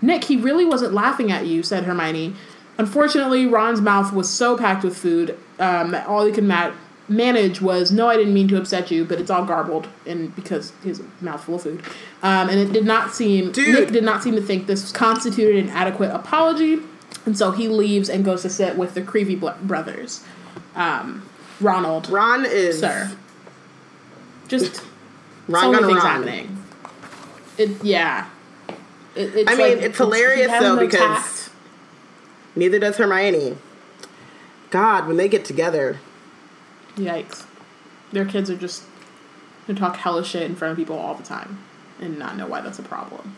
Nick, he really wasn't laughing at you, said Hermione. Unfortunately, Ron's mouth was so packed with food um, that all he could ma- manage was, "No, I didn't mean to upset you, but it's all garbled," and because his mouth full of food, um, and it did not seem Dude. Nick did not seem to think this constituted an adequate apology, and so he leaves and goes to sit with the Creevey bl- brothers. Um, Ronald, Ron is sir, just Ron so many things happening. It yeah. It, it's I mean, like- it's hilarious though because. Neither does Hermione. God, when they get together, Yikes. Their kids are just gonna talk hella shit in front of people all the time and not know why that's a problem.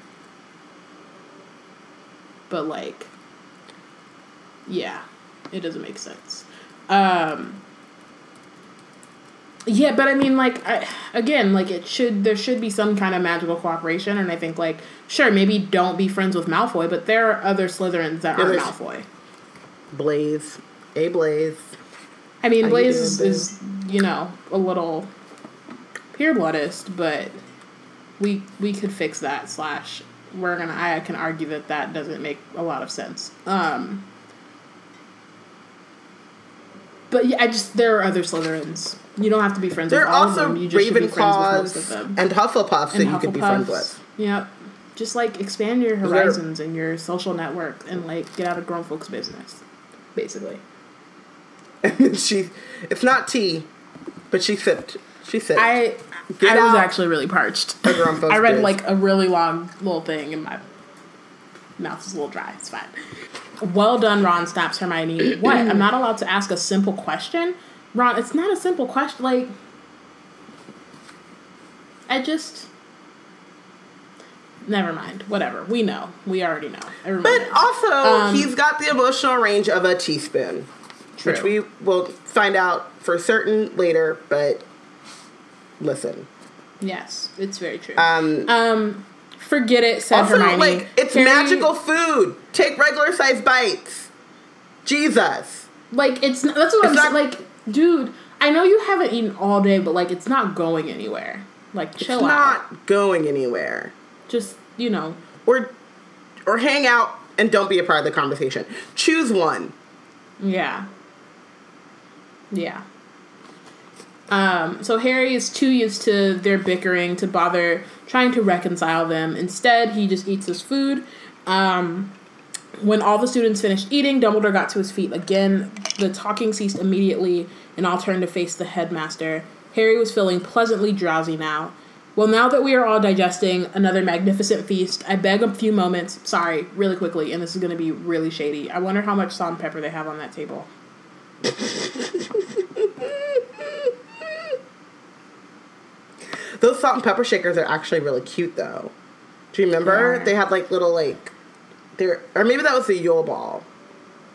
But like yeah, it doesn't make sense. Um yeah, but I mean, like, I, again, like it should there should be some kind of magical cooperation, and I think like sure maybe don't be friends with Malfoy, but there are other Slytherins that Yeah, aren't Malfoy. Blaise, a Blaise. I mean, How Blaise is, is you know a little pure bloodist, but we we could fix that. Slash, we're gonna. I can argue that that doesn't make a lot of sense. Um, but yeah, I just there are other Slytherins. You don't have to be friends There with all of them. You just should be friends with most of Ravenclaws them. and Hufflepuffs that And you could be friends with. Yep. Just like expand your horizons and your social network and like get out of grown folks' business, basically. And she, it's not tea, but she sipped. She sipped. I Get I was actually really parched. of grown folks' I read biz. like a really long little thing and my mouth is a little dry. It's fine. Well done, Ron snaps Hermione. What? I'm not allowed to ask a simple question? Ron, it's not a simple question. Like, I just. Never mind. Whatever. We know. We already know. Everybody But knows. also, Um, he's got the emotional range of a teaspoon, which we will find out for certain later. But listen, Yes, it's very true. um, um, forget it, said also Hermione. like it's Harry- magical food. Take regular size bites. Jesus, Like it's that's what It's I'm not- saying. Like, dude, I know you haven't eaten all day, but like it's not going anywhere. Like, chill it's out. not going anywhere. Just you know, Or, or hang out and don't be a part of the conversation. Choose one. yeah, yeah. Um, so Harry is too used to their bickering to bother trying to reconcile them. Instead, he just eats his food. Um, when all the students finished eating, Dumbledore got to his feet again. The talking ceased immediately, and all turned to face the headmaster. Harry was feeling pleasantly drowsy now. Well, now that we are all digesting another magnificent feast, I beg a few moments. Sorry, really quickly, and this is going to be really shady. I wonder how much salt and pepper they have on that table. Those salt and pepper shakers are actually really cute, though. Do you remember Yeah. they had like little like, there or maybe that was the Yule Ball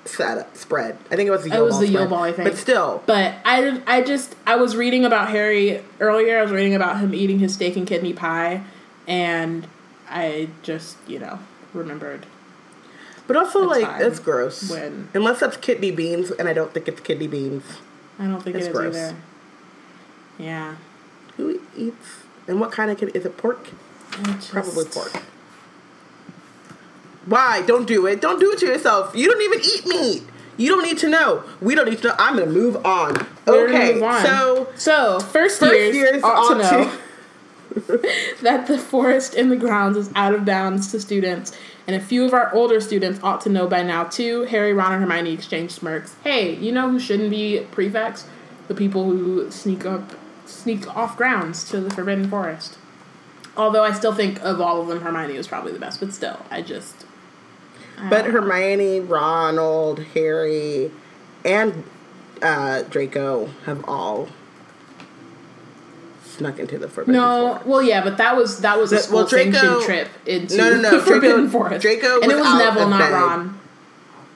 set spread. I think it was the It was Ball. the Yule. Ball, I think. But still, But I, I just I was reading about Harry earlier. I was reading about him eating his steak and kidney pie, and I just you know remembered but also like it's gross. when- Unless that's kidney beans, and I don't think it's kidney beans. I don't think It's it is gross. either. Yeah, Who eats? And what kind of kidney? Is it pork? Just- Probably pork. Why? Don't do it. Don't do it to yourself. You don't even eat meat. You don't need to know. We don't need to know. I'm gonna move on. Okay, move on. so so first, first years, years ought to know to- that the forest in the grounds is out of bounds to students, and a few of our older students ought to know by now too. Harry, Ron, and Hermione exchange smirks. Hey, you know who shouldn't be prefects? The people who sneak up, sneak off grounds to the Forbidden Forest. Although I still think of all of them, Hermione was probably the best. But still, I just. But Hermione, Ronald, Harry, and uh, Draco have all snuck into the Forbidden No, Forest. well, yeah, but that was that was a school well, Draco- trip into No, no, no, the Forbidden Draco- Forest. Draco and it was Neville, not bed. Ron.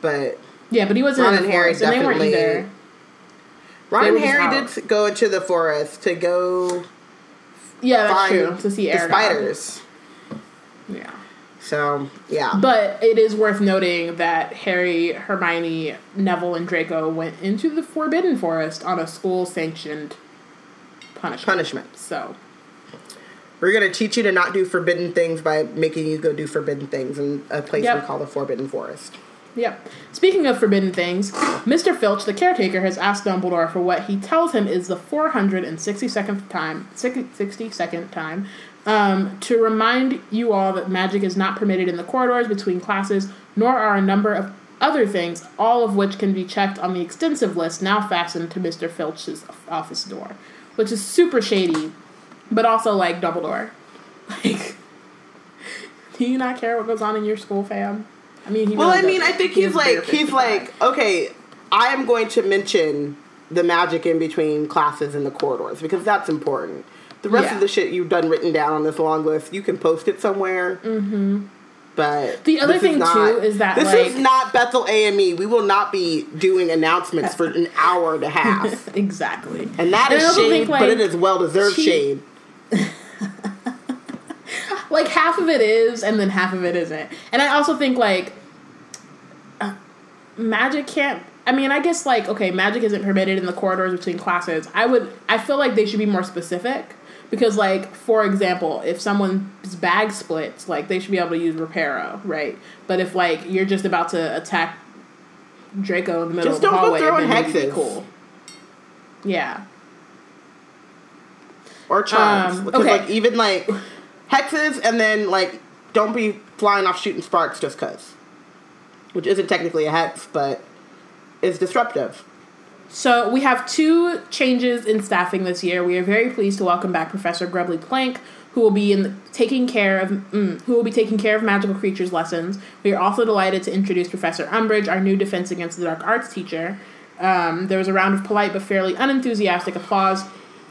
But Yeah, but he wasn't Ron in the and Harry forest, and they weren't definitely- either. Ron and Harry out. did go into the forest to go Yeah, that's find true. To see the spiders. Yeah. So yeah, But it is worth noting that Harry, Hermione, Neville, and Draco went into the Forbidden Forest on a school sanctioned punishment. punishment. So, we're gonna teach you to not do forbidden things by making you go do forbidden things in a place Yep. we call the Forbidden Forest. Yep. Speaking of forbidden things, Mr. Filch, the caretaker, has asked Dumbledore for what he tells him is the 462nd time, 62nd time, um, to remind you all that magic is not permitted in the corridors between classes, nor are a number of other things, all of which can be checked on the extensive list now fastened to Mr. Filch's office door, which is super shady, but also like Dumbledore. Like, do you not care what goes on in your school, fam? I mean, he Well, really I mean, doesn't. I think He he's like he's like okay, I am going to mention the magic in between classes in the corridors because that's important. The rest Yeah. of the shit you've done written down on this long list, you can post it somewhere. Mm-hmm. But The other thing, is too, is that, this is not Bethel AME. We will not be doing announcements for an hour and a half, exactly. and that And is shade, think, but it is well deserved she- shade. like half of it is and then half of it isn't and i also think like uh, magic can't i mean i guess like okay magic isn't permitted in the corridors between classes i would i feel like they should be more specific because like for example if someone's bag splits like they should be able to use reparo right? But if like you're just about to attack draco in the middle Just of the don't go hallway throwing then it'd be hexes. cool. Yeah. Or charms. Um, because okay. like even like hexes and then like don't be flying off shooting sparks just cuz which isn't technically a hex but is disruptive So we have two changes in staffing this year. We are very pleased to welcome back Professor Grubbly Plank, who will be in the, taking care of mm, who will be taking care of magical creatures lessons. We are also delighted to introduce Professor Umbridge, our new Defense Against the Dark Arts teacher. Um, there was a round of polite but fairly unenthusiastic applause.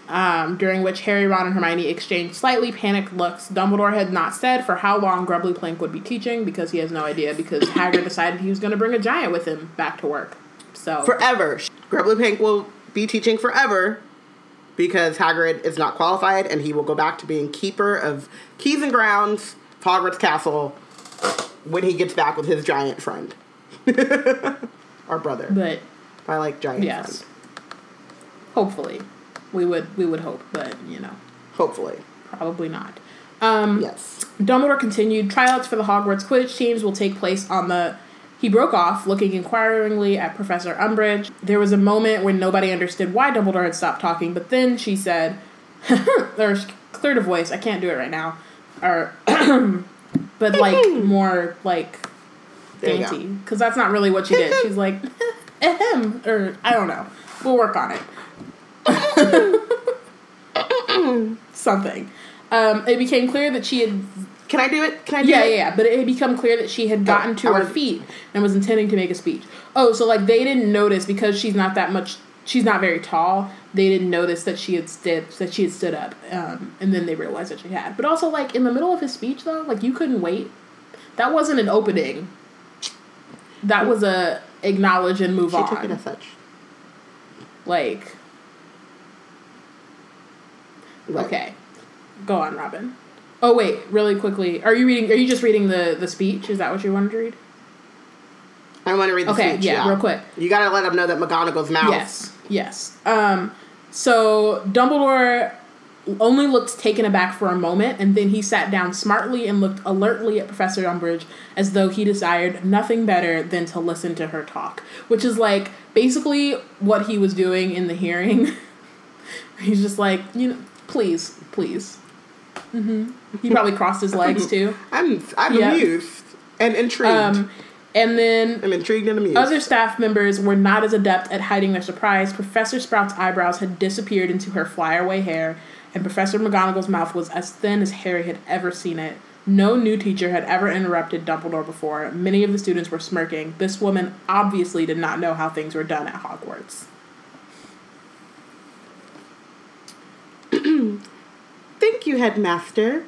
Um, during which Harry, Ron, and Hermione exchanged slightly panicked looks. Dumbledore had not said for how long Grubbly Plank would be teaching because he has no idea because Hagrid decided he was going to bring a giant with him back to work. So forever. Grubbly Pink will be teaching forever because Hagrid is not qualified and he will go back to being keeper of keys and grounds Hogwarts Castle when he gets back with his giant friend. Our brother. But I like giant Yes. friend. Hopefully. We would we would hope, but you know, hopefully. Probably not. Um yes. Dumbledore continued, tryouts for the Hogwarts Quidditch teams will take place on the he broke off, looking inquiringly at Professor Umbridge. There was a moment when nobody understood why Dumbledore had stopped talking, but then she said, or cleared her voice, I can't do it right now. Or but like more like There you go. dainty. Because that's not really what she did. She's like, ahem, or I don't know. We'll work on it. Something. Um, it became clear that she had can I do it can I do yeah, it yeah, yeah, but it had become clear that she had gotten to I her feet and was intending to make a speech. Oh, so like they didn't notice because she's not that much. She's not very tall. They didn't notice that she had stood that she had stood up, um, and then they realized that she had. But also, like in the middle of his speech, though, like you couldn't wait. That wasn't an opening. That was a acknowledge and move she on. took it as such Like Right. okay, go on, Robin. Oh wait, really quickly, are you reading? Are you just reading the the speech? Is that what you wanted to read? I want to read the Okay, speech yeah, real quick. you gotta let them know that McGonagall's mouth Yes, yes. Um, so Dumbledore only looked taken aback for a moment, and then he sat down smartly and looked alertly at Professor Umbridge as though he desired nothing better than to listen to her talk. Which is like basically what he was doing in the hearing. He's just like, you know, please, please. Hmm He probably crossed his legs too. I'm I'm amused and intrigued Um, and then I'm intrigued and amused Other staff members were not as adept at hiding their surprise. Professor Sprout's eyebrows had disappeared into her flyaway hair, and Professor McGonagall's mouth was as thin as Harry had ever seen it. No new teacher had ever interrupted Dumbledore before. Many of the students were smirking. This woman obviously did not know how things were done at Hogwarts. Thank you, Headmaster,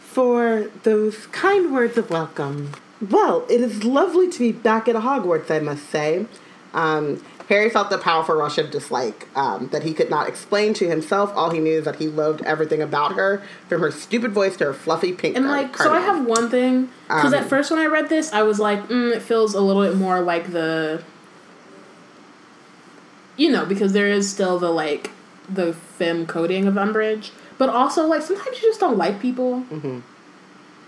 for those kind words of welcome. Well, it is lovely to be back at Hogwarts, I must say. Um, Harry felt the powerful rush of dislike um, that he could not explain to himself. All he knew is that he loved everything about her, from her stupid voice to her fluffy pink. And like, so I have one thing because Um, at first when I read this, I was like, mm, it feels a little bit more like the, you know, because there is still the like the femme coding of Umbridge, But also, like sometimes you just don't like people. Mm-hmm.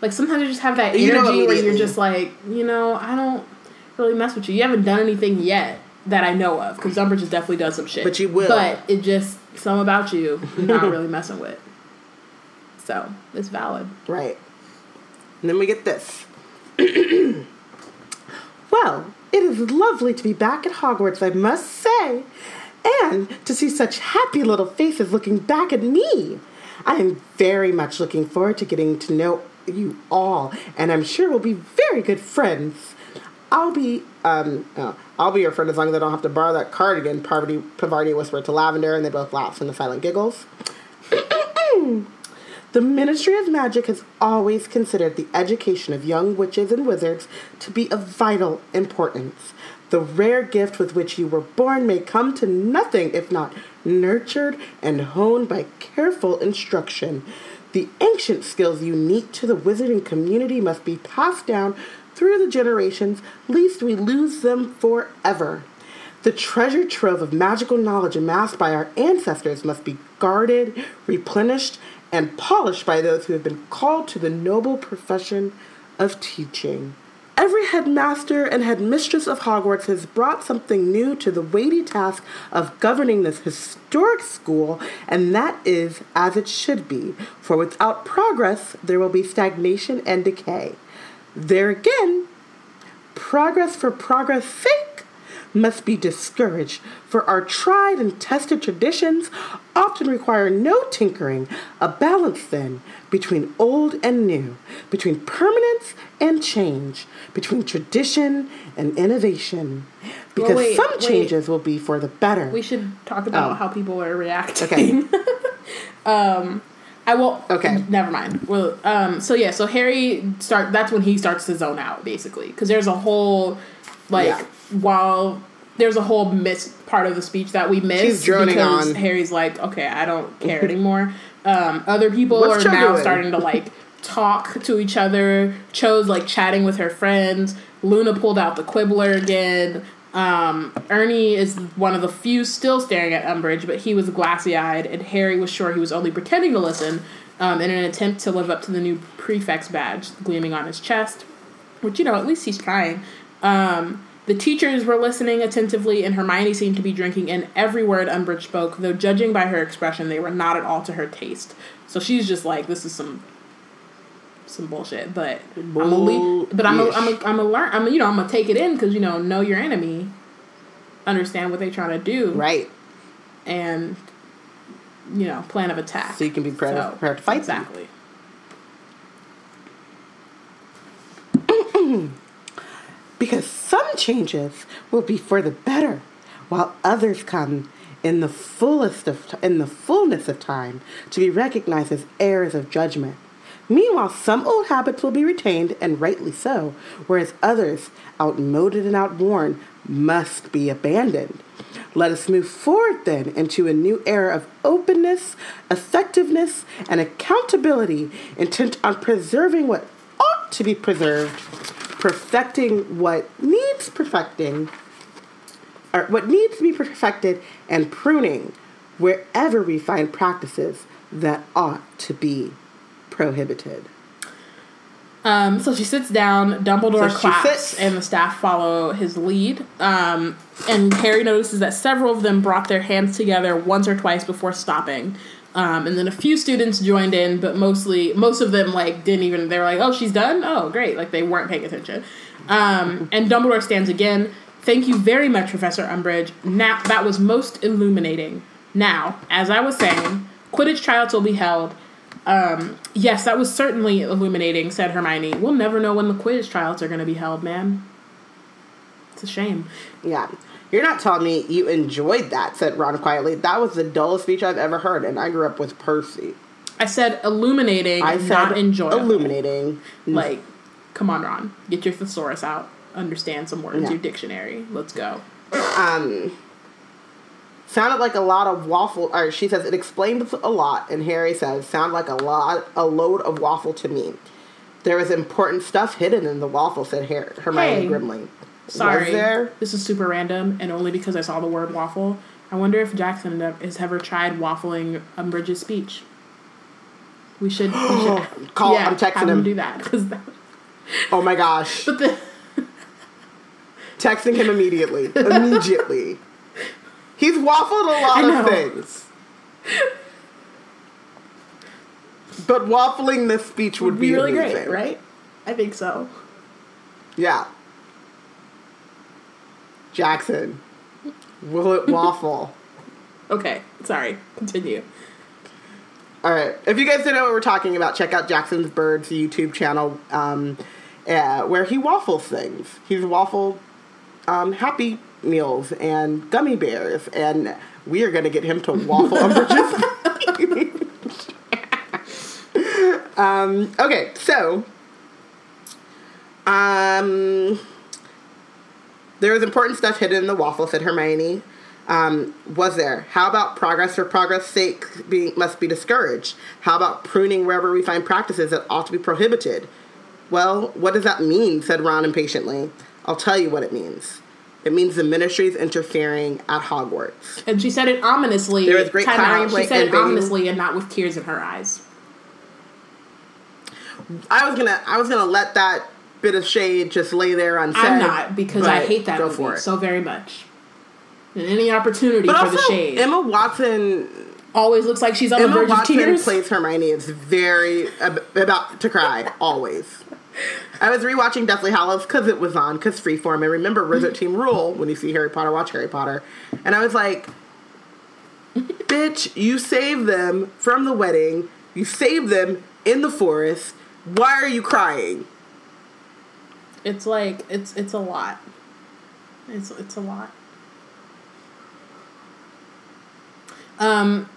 Like sometimes you just have that You energy where you're just like, you know, I don't really mess with you. You haven't done anything yet that I know of because Umbridge has definitely done some shit. But you will. But it just some about you you're not really messing with. So it's valid. Right. And then we get this. well, it is lovely to be back at Hogwarts, I must say, and to see such happy little faces looking back at me. I am very much looking forward to getting to know you all, and I'm sure we'll be very good friends. I'll be um oh, I'll be your friend as long as I don't have to borrow that cardigan. Parvati Pavarti whispered to Lavender, and they both laughed in the silent giggles. The Ministry of Magic has always considered the education of young witches and wizards to be of vital importance. The rare gift with which you were born may come to nothing if not nurtured and honed by careful instruction. The ancient skills unique to the wizarding community must be passed down through the generations, lest we lose them forever. The treasure trove of magical knowledge amassed by our ancestors must be guarded, replenished, and polished by those who have been called to the noble profession of teaching. Every headmaster and headmistress of Hogwarts has brought something new to the weighty task of governing this historic school, and that is as it should be, for without progress there will be stagnation and decay. There again, progress for progress' sake must be discouraged, for our tried and tested traditions often require no tinkering, a balance then between old and new, between permanence and change, between tradition and innovation. Because wait, some wait. changes will be for the better. We should talk about Oh. how people are reacting. Okay. I will. Okay. Never mind. Well, um. So yeah. So Harry start. That's when he starts to zone out, basically, because there's a whole, like, Yeah. While there's a whole miss part of the speech that we missed because on. Harry's like, okay, I don't care anymore. Um. Other people What's are now doing? starting to like talk to each other. Cho's like chatting with her friends. Luna pulled out the Quibbler again. Um, Ernie is one of the few still staring at Umbridge, but he was glassy eyed, and Harry was sure he was only pretending to listen um, in an attempt to live up to the new prefect's badge gleaming on his chest, which, you know, at least he's trying. Um, the teachers were listening attentively, and Hermione seemed to be drinking in every word Umbridge spoke, though judging by her expression, they were not at all to her taste. So she's just like, this is some some bullshit, but I'm gonna but I'm a, I'm a, I'm a learn I'm a, you know I'm gonna take it in because you know know your enemy, understand what they're trying to do, right. and you know plan of attack. So you can be prepared, So, prepared to fight exactly. because some changes will be for the better, while others come in the fullest of in the fullness of time to be recognized as heirs of judgment. Meanwhile, some old habits will be retained, and rightly so, whereas others, outmoded and outworn, must be abandoned. Let us move forward then into a new era of openness, effectiveness, and accountability, intent on preserving what ought to be preserved, perfecting what needs perfecting, or what needs to be perfected, and pruning wherever we find practices that ought to be prohibited. Um, so she sits down. Dumbledore So claps, sits. and the staff follow his lead. Um, and Harry notices that several of them brought their hands together once or twice before stopping. Um, and then a few students joined in, but mostly most of them like didn't even. They were like, "Oh, she's done. Oh, great!" Like they weren't paying attention. Um, and Dumbledore stands again. Thank you very much, Professor Umbridge. Now that was most illuminating. Now, as I was saying, Quidditch trials will be held. Um, yes, that was certainly illuminating, said Hermione. We'll never know when the Quidditch trials are going to be held, man. It's a shame. Yeah. You're not telling me you enjoyed that, said Ron quietly. That was the dullest speech I've ever heard, and I grew up with Percy. I said illuminating, I said not enjoyable. illuminating. Like, come on, Ron. Get your thesaurus out. Understand some words. Yeah. Your dictionary. Let's go. um sounded like a lot of waffle or she says it explained a lot and harry says sound like a lot a load of waffle to me there was important stuff hidden in the waffle said Her- hermione Hey. grimly Sorry. there This is super random, and only because I saw the word waffle. I wonder if Jackson has ever tried waffling Umbridge's speech. We should. We should Call- I'm texting have him. Do that because. That, Oh my gosh. but the Texting him immediately. Immediately. He's waffled a lot of things. But waffling this speech would, would be really amazing. great, right? I think so. Yeah. Jackson. Will it waffle? Okay, sorry. Continue. All right. If you guys don't know what we're talking about, check out Jackson's Birds YouTube channel, um, uh, where he waffles things. He's waffled um, Happy Meals and gummy bears, and we are going to get him to waffle Umbridge's. um, okay, so um, there is important stuff hidden in the waffle, said Hermione. Um, was there? How about progress for progress' sake being, must be discouraged? How about pruning wherever we find practices that ought to be prohibited? Well, what does that mean? said Ron impatiently. I'll tell you what it means. It means the ministry is interfering at Hogwarts. And she said it ominously. There was great out. She said it banging. ominously and not with tears in her eyes. I was gonna, I was gonna let that bit of shade just lay there unsaid. I'm not because I hate that movie so very much. And any opportunity but for also, the shade Emma Watson always looks like she's on the Emma verge of Watson tears. plays Hermione is very ab- about to cry always. I was rewatching Deathly Hallows because it was on, because Freeform. I remember Wizard Team Rule when you see Harry Potter, watch Harry Potter. And I was like, bitch, you saved them from the wedding. You saved them in the forest. Why are you crying? It's like it's it's a lot. It's it's a lot. Um,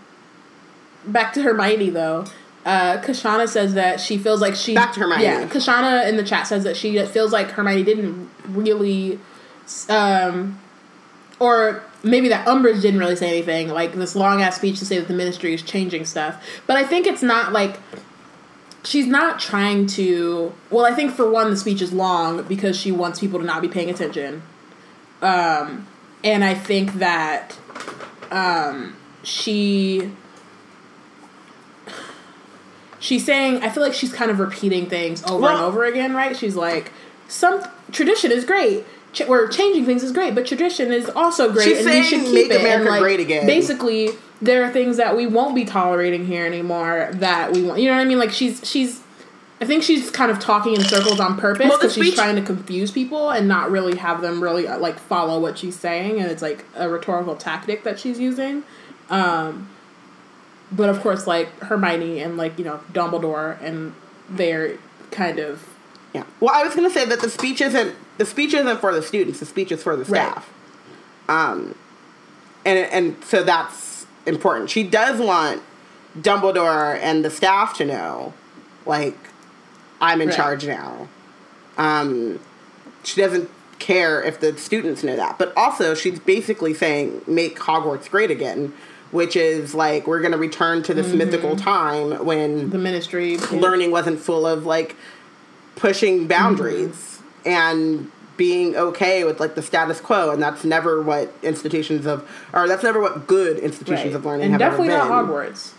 back to Hermione though. Uh, Kashana says that she feels like she Back to Hermione. Yeah, Kashana in the chat says that she feels like Hermione didn't really, um, or maybe that Umbridge didn't really say anything like this long ass speech to say that the Ministry is changing stuff. But I think it's not like she's not trying to well i think for one the speech is long because she wants people to not be paying attention. Um and i think that um she she's saying i feel like she's kind of repeating things over and over again right? She's like some tradition is great. Ch- we're changing things is great but tradition is also great She's and we should keep "Make it America and like great again." basically there are things that we won't be tolerating here anymore that we want you know what i mean like she's she's I think she's kind of talking in circles on purpose Well, because she's speech- trying to confuse people and not really have them really uh, like follow what she's saying, and it's like a rhetorical tactic that she's using. Um, but of course, like Hermione and like you know Dumbledore, and they're kind of Yeah. Well, I was going to say that the speech isn't the speech isn't for the students. The speech is for the Right. staff. Um, and and so that's important. She does want Dumbledore and the staff to know, like, I'm in Right. charge now. Um, she doesn't care if the students know that, but also she's basically saying make Hogwarts great again, which is like we're going to return to this Mm-hmm. mythical time when the Ministry. learning wasn't full of like pushing boundaries and being okay with like the status quo and that's never what institutions of or that's never what good institutions Right. of learning and have definitely ever not been. Hogwarts.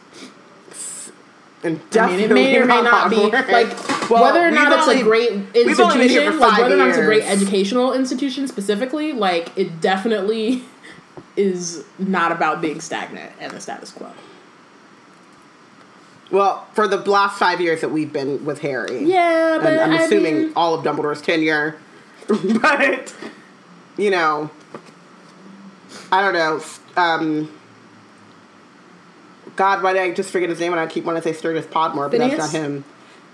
And I mean, it may or may not be Hogwarts. like Well, whether or not it's only- a great we've only been here for institution, like whether or not it's a great educational institution specifically, like it definitely is not about being stagnant and the status quo. Well, for the last five years that we've been with Harry. Yeah, but I'm I assuming mean- all of Dumbledore's tenure. but you know I don't know. Um God, why did I just forget his name and I keep wanting to say Sturgis Podmore, but Phineas? that's not him.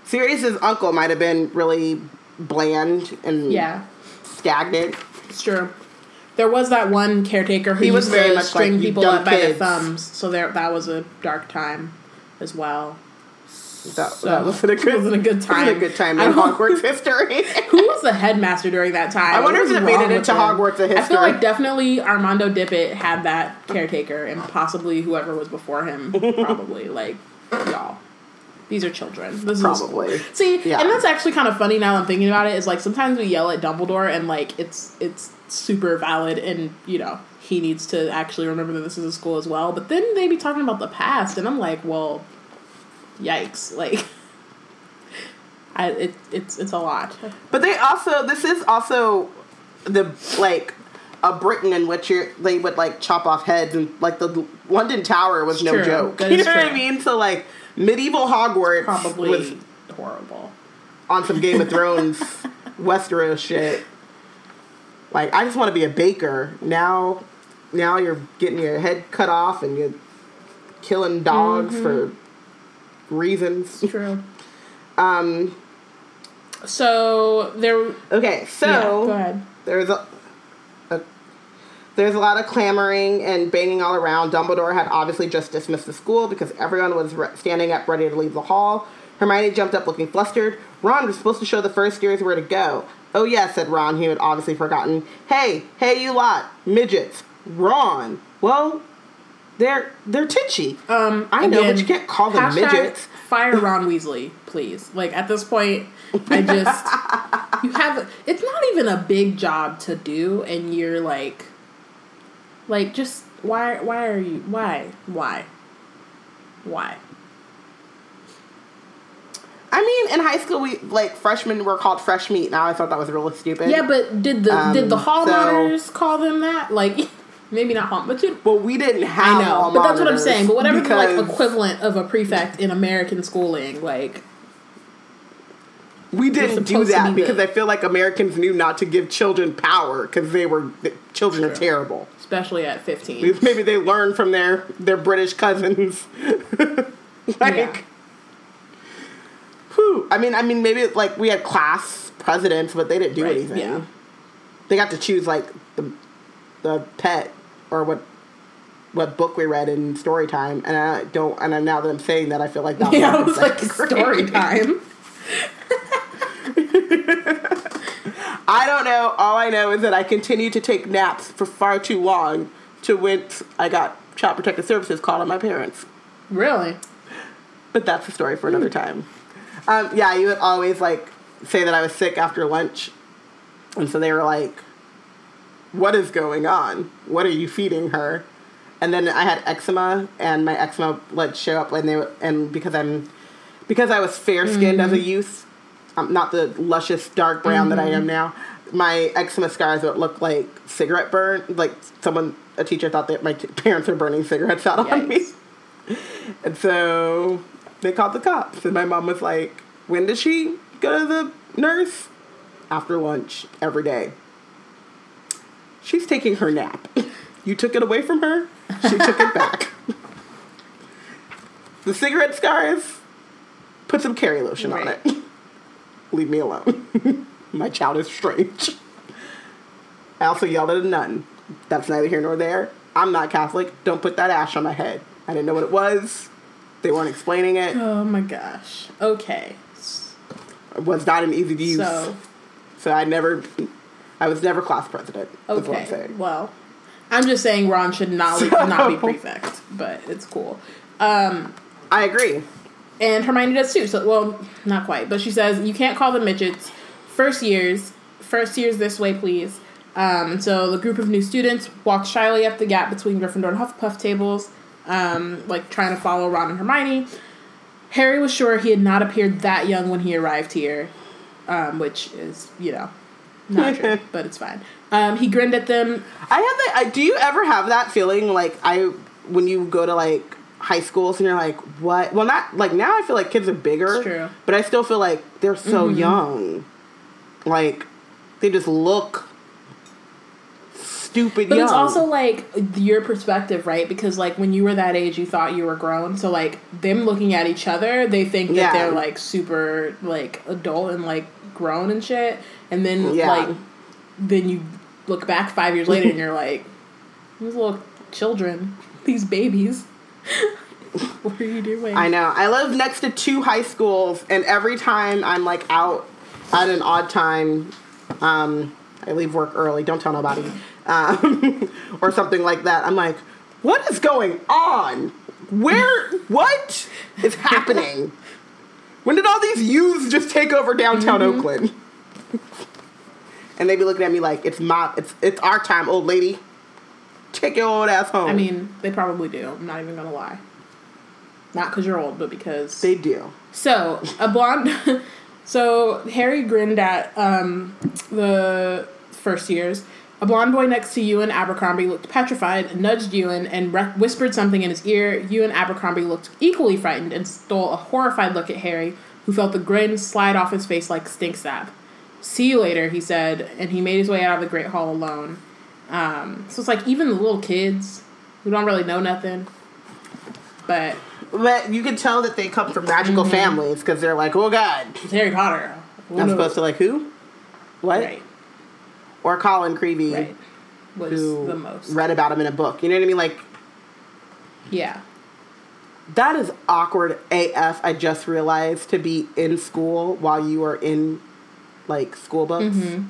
Sirius's uncle might have been really bland and Yeah, stagnant. it's true. There was that one caretaker who He was used very to much string like, people up by their thumbs, so there that was a dark time as well. That, So, that wasn't a good wasn't a good wasn't a time. good time in Hogwarts history. Who was the headmaster during that time? I wonder if it made it into them? Hogwarts of I feel like definitely Armando Dippet had that caretaker, and possibly whoever was before him. probably like y'all. These are children. This is. Probably. See, Yeah. and that's actually kind of funny now. I'm thinking about it. Is like sometimes we yell at Dumbledore, and like it's it's super valid, and you know he needs to actually remember that this is a school as well. But then they be talking about the past, and I'm like, well, yikes! Like, I it, it's it's a lot. But they also this is also the like a Britain in which you're they would like chop off heads and like the London Tower was no True. joke. That You know is what I mean? So like medieval Hogwarts Probably was horrible. on some Game of Thrones Westeros shit. Like I just want to be a baker. Now now you're getting your head cut off and you're killing dogs Mm-hmm. for reasons. True. Um So there. okay, so yeah, go ahead. there's a, a there's a lot of clamoring and banging all around. Dumbledore had obviously just dismissed the school because everyone was re- standing up ready to leave the hall. Hermione jumped up looking flustered. Ron was supposed to show the first years where to go. Oh yeah, said Ron, who had obviously forgotten. Hey, hey you lot, midgets. Ron. Well, they're they're titchy. Um, I know, but you can't call them hashtag midgets. Fire Ron Weasley, please. Like at this point, I just you have. It's not even a big job to do, and you're like, like just why? Why are you? Why? Why? Why? I mean, in high school, we like freshmen were called fresh meat. Now I thought that was really stupid. Yeah, but did the did the Um, hall so- monitors call them that? Like, maybe not hall, but you. Well, we didn't have. I know, but that's what I'm saying. But whatever the like equivalent of a prefect in American schooling, like we didn't do that be because I feel like Americans knew not to give children power because they were the children are terrible. especially at 15. Maybe they learned from their their British cousins. like, Yeah. whew. I mean, I mean, maybe like we had class presidents, but they didn't do Right, anything. yeah. They got to choose like the the pet or what what book we read in story time, and I don't. And now that I'm saying that, I feel like that Yeah, was like story time. I don't know. All I know is that I continued to take naps for far too long to whence I got Child Protective Services called on my parents. Really? But that's a story for another time. Um, yeah, you would always like say that I was sick after lunch, and so they were like, "What is going on? What are you feeding her?" And then I had eczema, and my eczema would show up when they and because I'm because I was fair skinned as a mm-hmm. youth, I'm not the luscious dark brown that I am mm-hmm. now. My eczema scars would look like cigarette burn, like someone a teacher thought that my t- parents were burning cigarettes out on me. And so they called the cops, and my mom was like, "When did she go to the nurse?" After lunch every day. She's taking her nap. You took it away from her. She took it back. The cigarette scars. Put some carry lotion on it. Leave me alone. my child is strange. I also yelled at a nun. That's neither here nor there. I'm not Catholic. Don't put that ash on my head. I didn't know what it was. They weren't explaining it. Oh my gosh. Okay. It was not an easy to use. So, So I never, I was never class president. I'm okay. saying. Well, I'm just saying Ron should not le- not be prefect, but it's cool. Um, I agree. and Hermione does too. So, well, not quite, but she says you can't call them midgets. First years, first years this way, please. Um, so the group of new students walked shyly up the gap between Gryffindor and Hufflepuff tables, um, like trying to follow Ron and Hermione. Harry was sure he had not appeared that young when he arrived here, um, which is, you know, not true, but it's fine. Um, he grinned at them. I have that. I, do you ever have that feeling like I when you go to like high schools and you're like, what? Well, not like now. I feel like kids are bigger. It's true. But I still feel like they're so young. Like they just look stupid But young. it's also like your perspective, right? Because like when you were that age, you thought you were grown. So like them looking at each other, they think that Yeah. they're like super like adult and like grown and shit. And then Yeah. like then you look back five years later and you're like, these little children, these babies. what are you doing? I know. I live next to two high schools, and every time I'm like out at an odd time, um, I leave work early. Don't tell nobody, um, or something like that. I'm like, what is going on? Where? What is happening? When did all these youths just take over downtown Mm-hmm. Oakland? and they be looking at me like it's my, it's it's our time, old lady. Take your old ass home. I mean, they probably do. I'm not even gonna lie. Not because you're old, but because They do. so a blonde. so Harry grinned at um, the first years. A blonde boy next to Euan Abercrombie looked petrified, nudged Euan, and re- whispered something in his ear. Euan Abercrombie looked equally frightened and stole a horrified look at Harry, who felt the grin slide off his face like Stinksap. See you later, he said, and he made his way out of the Great Hall alone. Um, so it's like even the little kids who don't really know nothing, but But you can tell that they come from magical families because they're like, oh god, it's Harry Potter. I'm supposed to like who? What? Right, Or Colin Creevey, right. Was who the most. read about him in a book. You know what I mean? Like Yeah. that is awkward AF. I just realized to be in school while you are in like school books. Mm-hmm.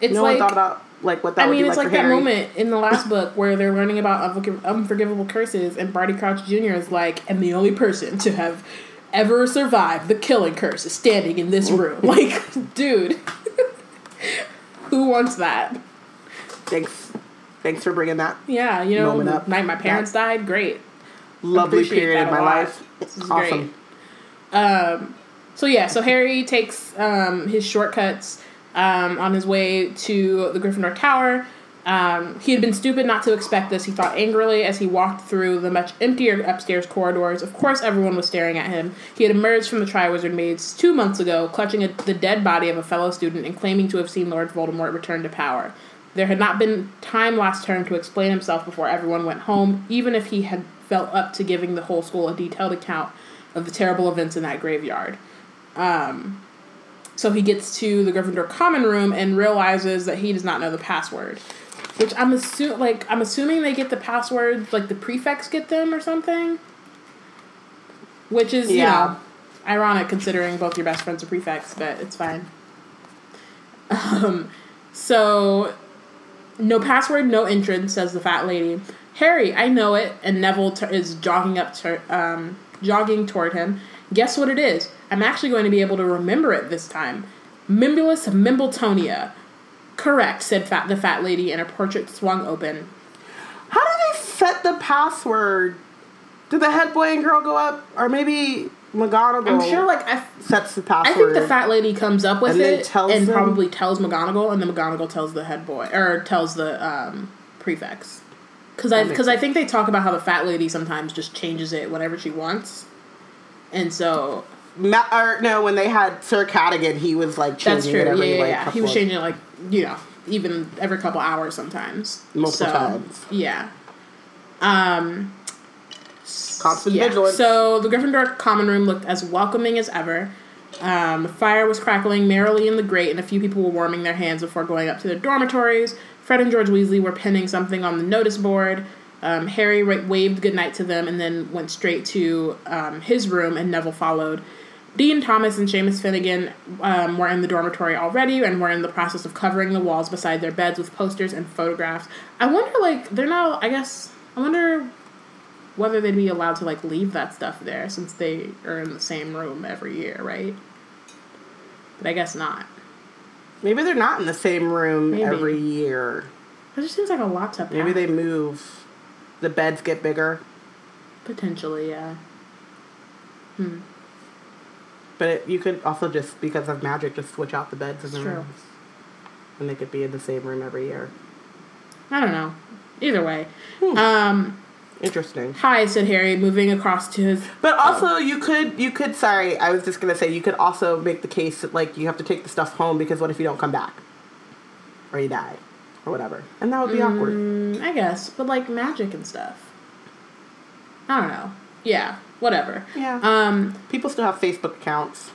It's No like one thought about like what that I mean, it's like, like that moment in the last book where they're learning about unforgiv- unforgivable curses, and Barty Crouch Jr. is like, "And the only person to have ever survived the killing curse is standing in this room." like, dude, who wants that? Thanks, thanks for bringing that Yeah, you know, Moment the up. night my parents died, great. lovely period of my lot. life. This is awesome. Um, so yeah, so Harry takes um, his shortcuts um, on his way to the Gryffindor Tower. Um, he had been stupid not to expect this. He thought angrily as he walked through the much emptier upstairs corridors. Of course, everyone was staring at him. He had emerged from the Triwizard Maze two months ago, clutching a, the dead body of a fellow student and claiming to have seen Lord Voldemort return to power. There had not been time last term to explain himself before everyone went home, even if he had felt up to giving the whole school a detailed account of the terrible events in that graveyard. Um, so he gets to the Gryffindor common room and realizes that he does not know the password. Which I'm assu- like I'm assuming they get the passwords like the prefects get them or something. Which is you Yeah. know ironic considering both your best friends are prefects, but it's fine. Um, so no password, no entrance, says the fat lady. Harry, I know it. And Neville t- is jogging up to um, jogging toward him. Guess what it is? I'm actually going to be able to remember it this time. Mimbulus Mimbletonia. Correct, said fat, the fat lady, and her portrait swung open. How do they set the password? Did the head boy and girl go up, or maybe McGonagall? I'm sure, like, I, sets the password. I think the fat lady comes up with And it and them? probably tells McGonagall, and then McGonagall tells the head boy, or tells the um, prefects. Because I, cause I think they talk about how the fat lady sometimes just changes it whenever she wants. And so Ma- or no, when they had Sir Cadogan, he was like changing That's true. it every yeah, like yeah. He was of- changing it like you know, even every couple hours sometimes. Multiple So, times. Yeah. Um. constant yeah. vigilance. So the Gryffindor common room looked as welcoming as ever. Um, fire was crackling merrily in the grate, and a few people were warming their hands before going up to their dormitories. Fred and George Weasley were pinning something on the notice board. Um, Harry waved goodnight to them and then went straight to um, his room, and Neville followed. Dean Thomas and Seamus Finnigan um, were in the dormitory already and were in the process of covering the walls beside their beds with posters and photographs. I wonder, like, they're not, I guess, I wonder whether they'd be allowed to, like, leave that stuff there since they are in the same room every year, right? But I guess not. maybe they're not in the same room Maybe. every year. It just seems like a lot to pack. Maybe they move. The beds get bigger, Potentially, yeah. Hmm. But it, you could also just because of magic just switch out the beds in the true. rooms, and they could be in the same room every year. I don't know. Either way. Hmm. Um, Interesting. hi, said Harry, moving across to his But also, you could you could. Sorry, I was just gonna say you could also make the case that like you have to take the stuff home because what if you don't come back, or you die, or whatever, and that would be awkward. Mm, I guess, but like magic and stuff. I don't know. Yeah, whatever. Yeah. Um, People still have Facebook accounts.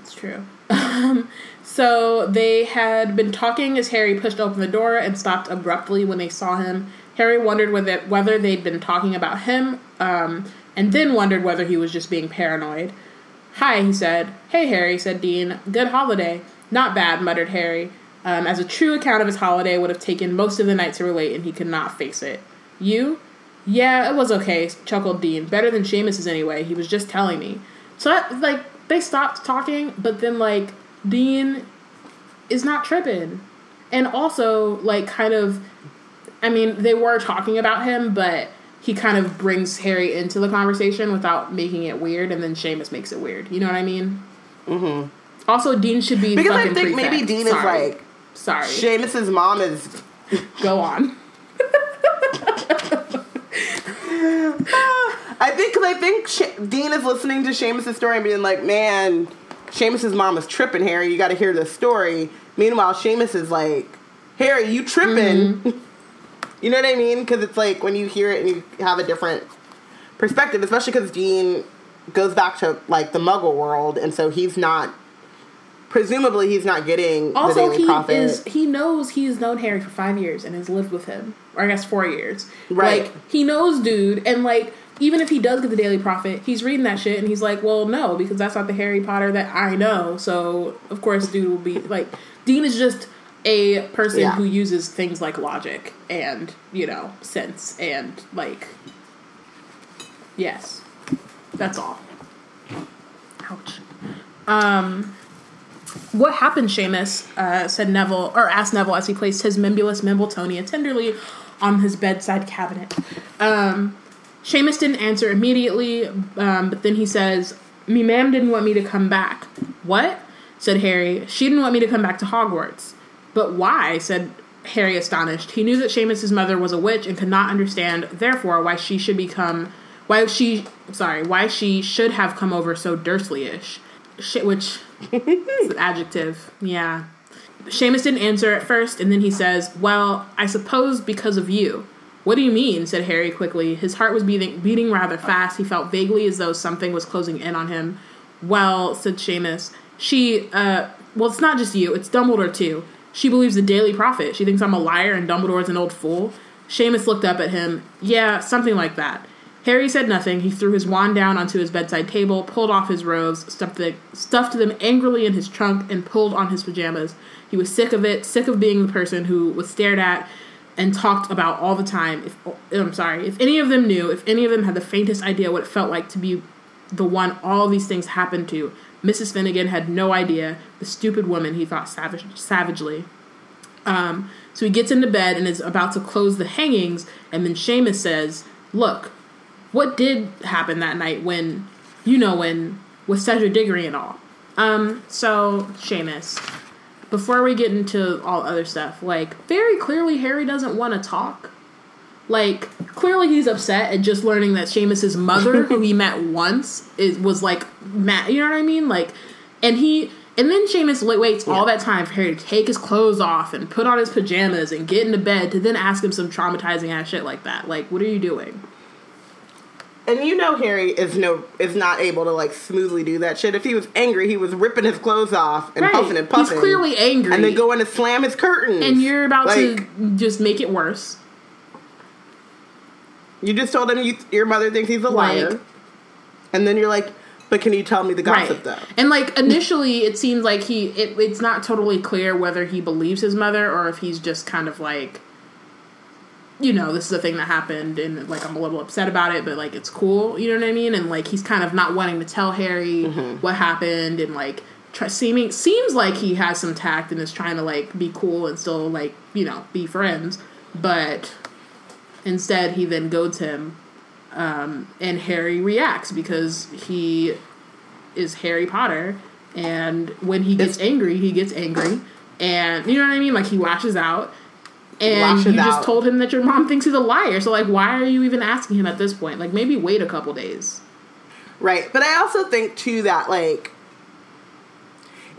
it's true. Um, so they had been talking as Harry pushed open the door and stopped abruptly when they saw him. Harry wondered whether whether they'd been talking about him, um, and then wondered whether he was just being paranoid. Hi, he said. Hey, Harry, said Dean. Good holiday. Not bad, muttered Harry, um, as a true account of his holiday would have taken most of the night to relate, and he could not face it. You? Yeah, it was okay, chuckled Dean. Better than Seamus's anyway. He was just telling me. So, that, like, they stopped talking, but then, like, Dean is not tripping. And also, like, kind of, I mean, they were talking about him, but he kind of brings Harry into the conversation without making it weird, and then Seamus makes it weird. You know what I mean? Mm-hmm. Also, Dean should be Because I think maybe. Dean Sorry. is like sorry. Seamus's mom is Go on. I think because I think Sh- Dean is listening to Seamus' story and being like, "Man, Seamus' mom is tripping, Harry. You got to hear this story." Meanwhile, Seamus is like, "Harry, you tripping?" Mm-hmm. you know what I mean? Because it's like when you hear it and you have a different perspective, especially because Dean goes back to like the Muggle world, and so he's not. Presumably, he's not getting the Also, Daily he Prophet. is he knows he's known Harry for five years and has lived with him, or I guess four years. Right. Like he knows dude, and like even if he does get the Daily Prophet, he's reading that shit and he's like, well, no, because that's not the Harry Potter that I know. So of course, dude will be like Dean is just a person Yeah. who uses things like logic and you know sense and like yes, that's all. Ouch. Um. What happened, Seamus? Uh, said Neville, or asked Neville as he placed his Mimbulus Mimbletonia tenderly on his bedside cabinet. Um, Seamus didn't answer immediately, um, but then he says, "Me ma'am didn't want me to come back." What? said Harry. She didn't want me to come back to Hogwarts. But why? said Harry, astonished. He knew that Seamus's mother was a witch and could not understand, therefore, why she should become, why she, sorry, why she should have come over so Dursley-ish. Which is an adjective. Yeah. Seamus didn't answer at first, and then he says, Well, I suppose because of you. What do you mean? said Harry quickly. His heart was beating, beating rather fast. He felt vaguely as though something was closing in on him. Well, said Seamus, she, uh, well, it's not just you, it's Dumbledore too. She believes the Daily Prophet. She thinks I'm a liar and Dumbledore's an old fool. Seamus looked up at him. Yeah, something like that. Harry said nothing. He threw his wand down onto his bedside table, pulled off his robes, stuffed, the, stuffed them angrily in his trunk, and pulled on his pajamas. He was sick of it, sick of being the person who was stared at and talked about all the time. If I'm sorry, if any of them knew, if any of them had the faintest idea what it felt like to be the one all these things happened to, Mrs. Finnigan had no idea. The stupid woman, he thought savage, savagely. Um, so he gets into bed and is about to close the hangings, and then Seamus says, "Look, what did happen that night when, you know, when with Cedric Diggory and all?" Um, so Seamus, before we get into all other stuff, like very clearly Harry doesn't want to talk. Like clearly he's upset at just learning that Seamus's mother, who he met once, is was like mad. You know what I mean? Like, and he and then Seamus waits all that time for Harry to take his clothes off and put on his pajamas and get into bed to then ask him some traumatizing ass shit like that. Like, what are you doing? And you know Harry is no is not able to like smoothly do that shit. If he was angry, he was ripping his clothes off and Right. puffing and puffing. He's clearly angry, and then going to slam his curtains. and you're about like, to just make it worse. You just told him you, your mother thinks he's a liar, Like- and then you're like, "But can you tell me the gossip right. though?" And like initially, it seems like he it, it's not totally clear whether he believes his mother or if he's just kind of like, you know, this is a thing that happened and like I'm a little upset about it, but like it's cool. You know what I mean? And like he's kind of not wanting to tell Harry Mm-hmm. what happened and like. Try, seeming seems like he has some tact and is trying to like be cool and still like you know be friends, but instead he then goads him um, and Harry reacts because he is Harry Potter, and when he gets angry, he gets angry, and you know what I mean. Like he lashes out, and you out. just told him that your mom thinks he's a liar. So like, why are you even asking him at this point? Like maybe wait a couple days. Right. But I also think too that like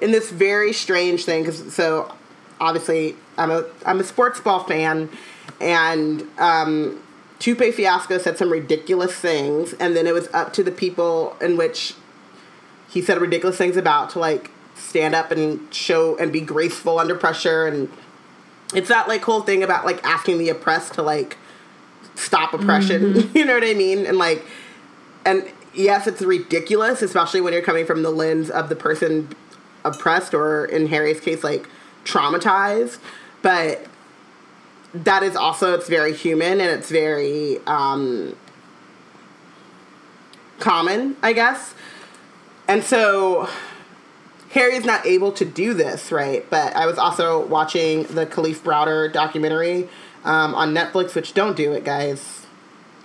in this very strange thing cuz so obviously I'm a I'm a sports ball fan and um Tupe Fiasco said some ridiculous things and then it was up to the people in which he said ridiculous things about to like stand up and show and be graceful under pressure and it's that like whole thing about like asking the oppressed to like stop oppression. You know what i mean? And like and yes it's ridiculous especially when you're coming from the lens of the person oppressed or in harry's case like traumatized. But that is also it's very human and it's very um common i guess. And so Harry's not able to do this, right? But I was also watching the Kalief Browder documentary um, on Netflix, which don't do it, guys.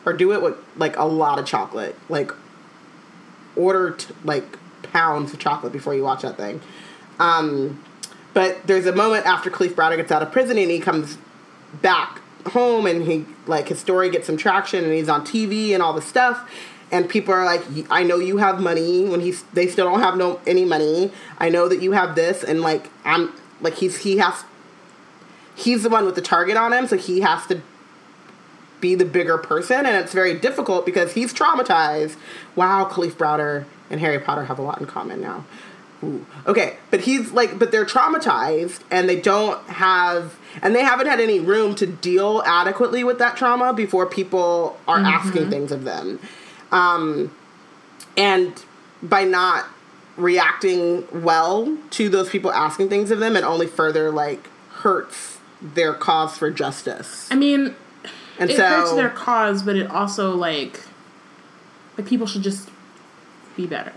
or do it with like a lot of chocolate. Like order t- like pounds of chocolate before you watch that thing. Um, but there's a moment after Kalief Browder gets out of prison and he comes back home and he like his story gets some traction and he's on TV and all this stuff and people are like I know you have money when he's they still don't have no any money. I know that you have this and like I'm like he's he has he's the one with the target on him so he has to be the bigger person and it's very difficult because he's traumatized. Wow, Kalief Browder and Harry Potter have a lot in common now. Ooh. Okay, but he's like, but they're traumatized and they don't have, and they haven't had any room to deal adequately with that trauma before people are mm-hmm. asking things of them. Um, and by not reacting well to those people asking things of them, it only further like hurts their cause for justice. I mean, And it so, hurts their cause, but it also like like people should just be better.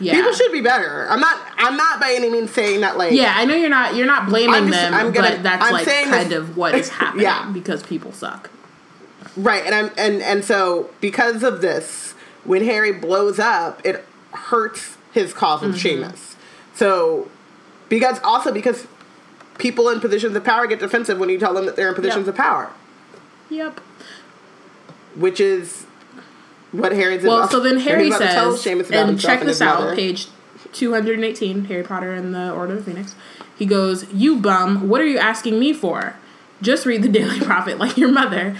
Yeah. people should be better. I'm not. I'm not by any means saying that like. yeah, I know you're not you're not blaming just- them, I'm gonna- but that's I'm like kind this- of what is happening Yeah. because people suck. Right, and I'm and and so because of this, when Harry blows up, it hurts his cause with Mm-hmm. Seamus. So because also because people in positions of power get defensive when you tell them that they're in positions Yep. of power, Yep. which is what Harry's Well, about. so then Harry he's about to tell says, and check this his out, mother. page 218, Harry Potter and the Order of the Phoenix. He goes, You bum, what are you asking me for? Just read the Daily Prophet like your mother.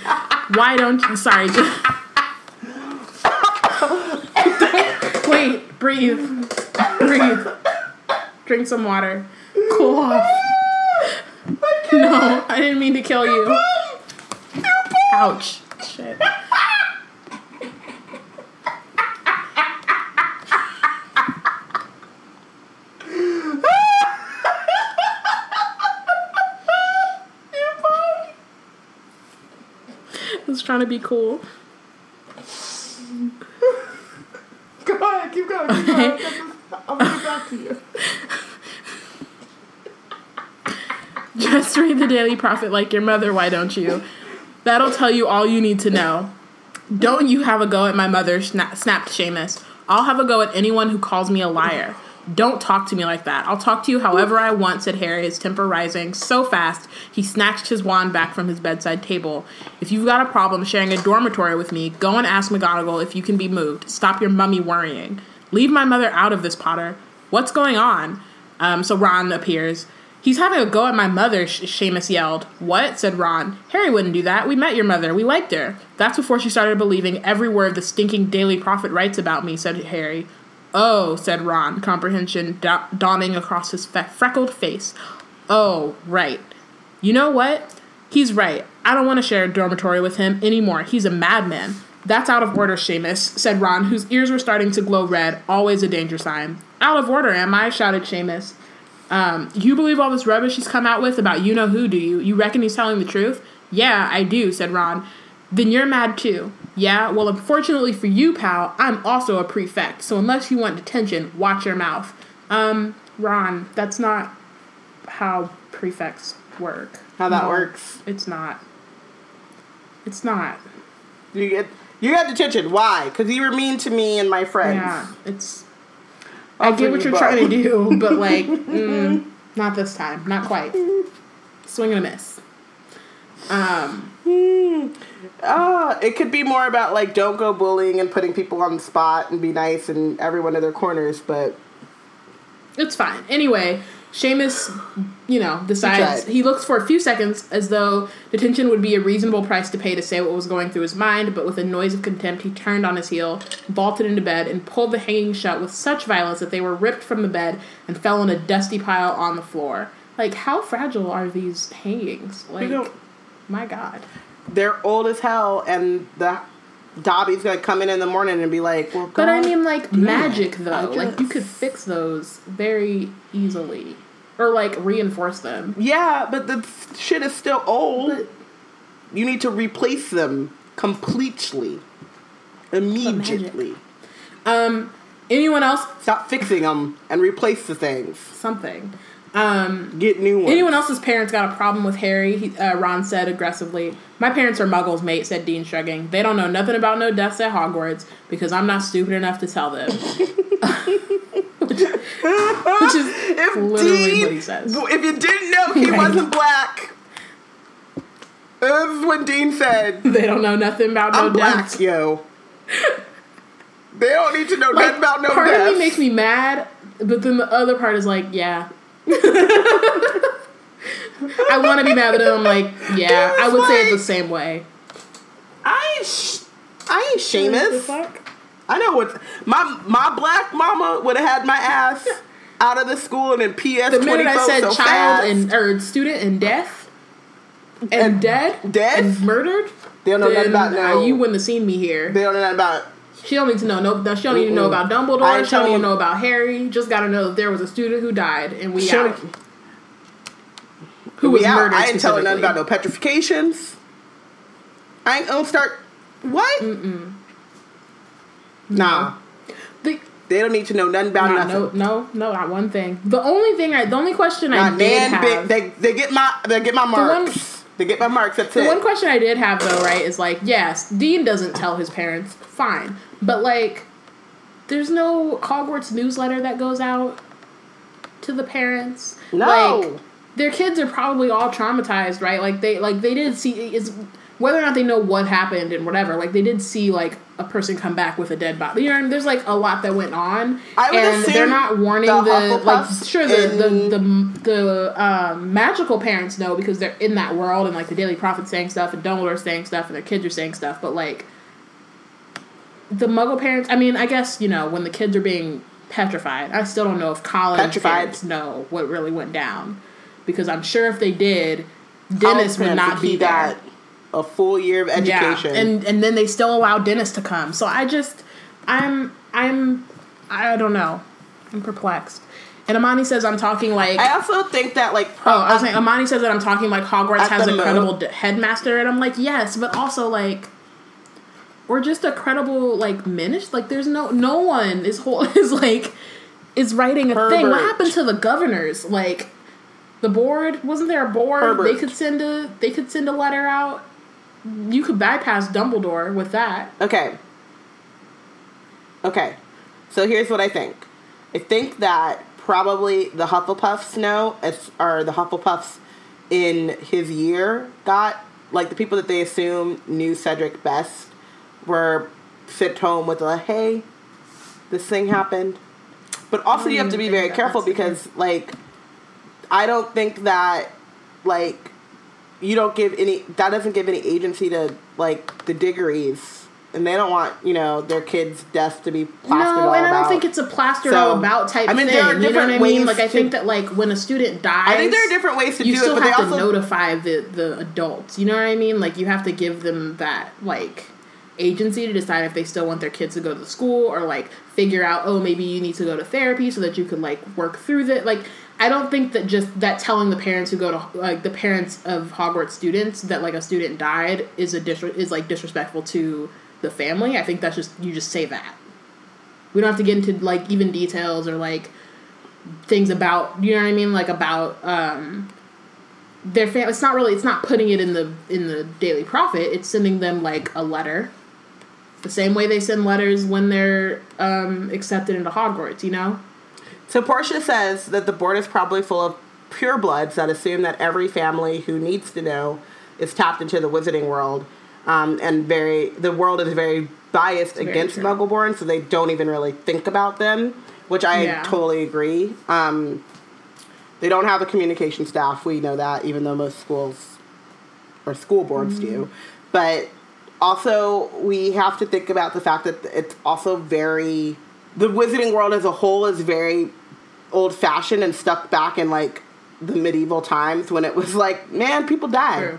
Why don't you? Sorry. Just, wait, breathe. Breathe. Drink some water. Cool off. No, I didn't mean to kill you. Ouch. Shit. I was trying to be cool. Go ahead, keep going. Keep going. Gonna get back to you. Just read the Daily Prophet like your mother, why don't you? That'll tell you all you need to know. Don't you have a go at my mother, sna- snapped Seamus. I'll have a go at anyone who calls me a liar. Don't talk to me like that. I'll talk to you however I want, said Harry, his temper rising so fast he snatched his wand back from his bedside table. If you've got a problem sharing a dormitory with me, go and ask McGonagall if you can be moved. Stop your mummy worrying. Leave my mother out of this, Potter. What's going on? Um, so Ron appears. He's having a go at my mother, Sh- Seamus yelled. What? said Ron. Harry wouldn't do that. We met your mother. We liked her. That's before she started believing every word the stinking Daily Prophet writes about me, said Harry. Oh, said Ron, comprehension da- dawning across his fe- freckled face. Oh, right. You know what? He's right. I don't want to share a dormitory with him anymore. He's a madman. That's out of order, Seamus, said Ron, whose ears were starting to glow red, always a danger sign. Out of order, am I? shouted Seamus. Um, you believe all this rubbish he's come out with about you know who, do you? You reckon he's telling the truth? Yeah, I do, said Ron. Then you're mad too. Yeah, well, unfortunately for you, pal, I'm also a prefect, so unless you want detention, watch your mouth. Um, Ron, that's not how prefects work. How that No, works. It's not. It's not. You get you got detention. Why? Because you were mean to me and my friends. Yeah, it's. I'll I get what you're you trying to do, but like, mm, not this time. Not quite. Swing and a miss. Um, Uh, it could be more about like don't go bullying and putting people on the spot and be nice and everyone in their corners, but it's fine. Anyway, Seamus, you know, decides tried. he looks for a few seconds as though detention would be a reasonable price to pay to say what was going through his mind, but with a noise of contempt, he turned on his heel, vaulted into bed, and pulled the hanging shut with such violence that they were ripped from the bed and fell in a dusty pile on the floor. Like, how fragile are these hangings? Like, don't- my God. They're old as hell and the Dobby's gonna come in in the morning and be like, well, But I mean, like damn magic it. though. Like you could fix those very easily, or like reinforce them. yeah, but the shit is still old. you need to replace them completely, immediately. Um, Anyone else? Stop fixing them and replace the things. Something. Um, Get new ones. anyone else's parents got a problem with Harry? He, uh, Ron said aggressively. My parents are muggles, mate, said Dean, shrugging. They don't know nothing about no deaths at Hogwarts because I'm not stupid enough to tell them. which, which is If literally Dean- what he says. If you didn't know he Right. wasn't black, this is what Dean said. They don't know nothing about no I'm black, deaths. yo. They don't need to know Like, nothing about no part deaths. of me makes me mad, but then the other part is like, yeah. I want to be mad, but then I'm like, yeah, I It's would say it the same way. I ain't, sh- I ain't The Seamus. I know what my my black mama would have had my ass out of the school and in PS The minute I said so child fast. and or student and death and, And dead death? and murdered, they don't know nothing about uh, no. you wouldn't have seen me here. they don't know nothing about. She don't need to know. No, she don't need to know about Dumbledore. She don't need to know about Harry. Just got to know that there was a student who died and we She out. Who we was out. murdered? I ain't telling nothing about no petrifications. I ain't gonna start. What? Nah, The- they don't need to know nothing about Not, nothing. no, no, no, not one thing. The only thing I, the only question I did man, have, they they get my they get my one- marks. they get my marks. That's the it. one question I did have though, right, is like, yes, Dean doesn't tell his parents, fine, but like, there's no Hogwarts newsletter that goes out to the parents. No. like, their kids are probably all traumatized, right? Like they, like they did see is whether or not they know what happened and whatever. Like they did see like a person come back with a dead body. You know, what I mean? there's like a lot that went on, I would and they're not warning the the, like sure the the the, the um, magical parents know because they're in that world and like the Daily Prophet saying stuff and Dumbledore's saying stuff and their kids are saying stuff, but like the Muggle parents. I mean, I guess you know when the kids are being petrified. I still don't know if college Petrified. parents know what really went down because I'm sure if they did, Dennis would not be there. that a full year of education. Yeah, and and then they still allow Dennis to come. So I just, I'm, I'm, I don't know. I'm perplexed. And Amani says I'm talking like. I also think that like oh, I was saying Amani says that I'm talking like Hogwarts has the a mo- credible d- headmaster, and I'm like yes, but also like. Or just a credible like minister. Like there's no no one is whole is like is writing a thing. What happened to the governors? Like the board wasn't there a board? Herbert. They could send a they could send a letter out. You could bypass Dumbledore with that. Okay. Okay. So here's what I think. I think that probably the Hufflepuffs know, as, or the Hufflepuffs in his year got, like the people that they assume knew Cedric best were sent home with a, hey, this thing happened. But also you have to be mm, very careful because, like, I don't think that, like, you don't give any that doesn't give any agency to like the Diggories, and they don't want you know their kids' death to be plastered no, all and I don't about. think it's a plastered So, all about type I mean, thing. there are you know what different I mean? ways Like I to- think that like when a student dies, I think there are different ways to you do still it, but they have to also notify the the adults. You know what I mean? Like you have to give them that like agency to decide if they still want their kids to go to school or like figure out oh maybe you need to go to therapy so that you can like work through that like I don't think that just that telling the parents who go to like the parents of Hogwarts students that like a student died is a dis- is like disrespectful to the family. I think that's just you just say that. We don't have to get into like even details or like things about you know what I mean like about um their fam it's not really it's not putting it in the in the daily prophet it's sending them like a letter the same way they send letters when they're um accepted into hogwarts you know So Portia says that the board is probably full of purebloods that assume that every family who needs to know is tapped into the wizarding world, um, and very the world is very biased Very against true. Muggleborn, so they don't even really think about them, which I Yeah. totally agree. Um, they don't have a communication staff. We know that, even though most schools or school boards do, but also we have to think about the fact that it's also very the wizarding world as a whole is very old fashioned and stuck back in like the medieval times when it was like man people died.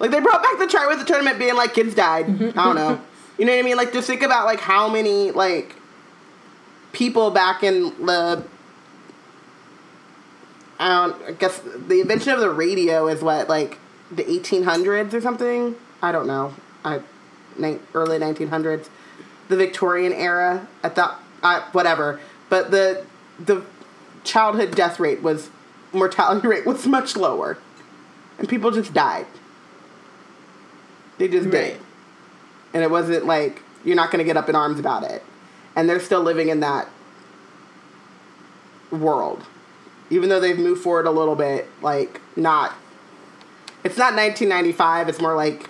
Like they brought back the Triwizard tournament being like kids died. Mm-hmm. I don't know. You know what i mean? Like just think about like how many like people back in the I don't I guess the invention of the radio is what like the 1800s or something? I don't know I ni- early 1900s the Victorian era at that uh, whatever. But the the childhood death rate was mortality rate was much lower, and people just died. They just Right. did, and it wasn't like you're not going to get up in arms about it, and they're still living in that world, even though they've moved forward a little bit. Like not, it's not 1995. It's more like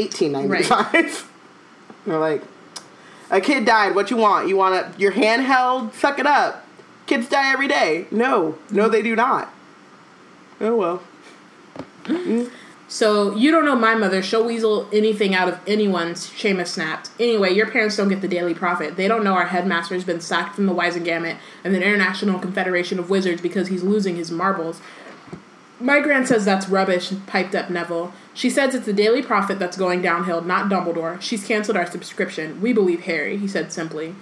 1895. They're like, a kid died. What you want? You want a, your handheld? Suck it up. Kids die every day. No, no, they do not. Oh well. Mm. So you don't know my mother. She'll weasel anything out of anyone's. Seamus snapped. Anyway, your parents don't get the Daily Prophet. They don't know our headmaster's been sacked from the Wizengamot and the International Confederation of Wizards because he's losing his marbles. My grand says that's rubbish, piped up Neville. She says it's the Daily Prophet that's going downhill, not Dumbledore. She's canceled our subscription. We believe Harry, he said simply.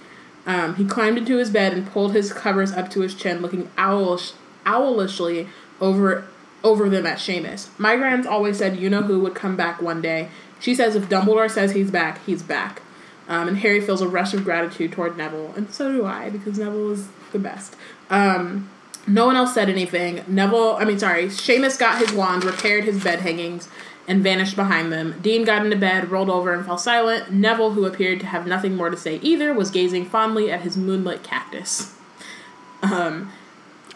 Um, he climbed into his bed and pulled his covers up to his chin, looking owlish, owlishly over over them at Seamus. My grand's always said you know who would come back one day. She says if Dumbledore says he's back, he's back. Um, and Harry feels a rush of gratitude toward Neville, and so do I because Neville is the best. Um, no one else said anything. Neville, I mean, sorry, Seamus got his wand, repaired his bed hangings, and vanished behind them. Dean got into bed, rolled over, and fell silent. Neville, who appeared to have nothing more to say either, was gazing fondly at his moonlit cactus. Um,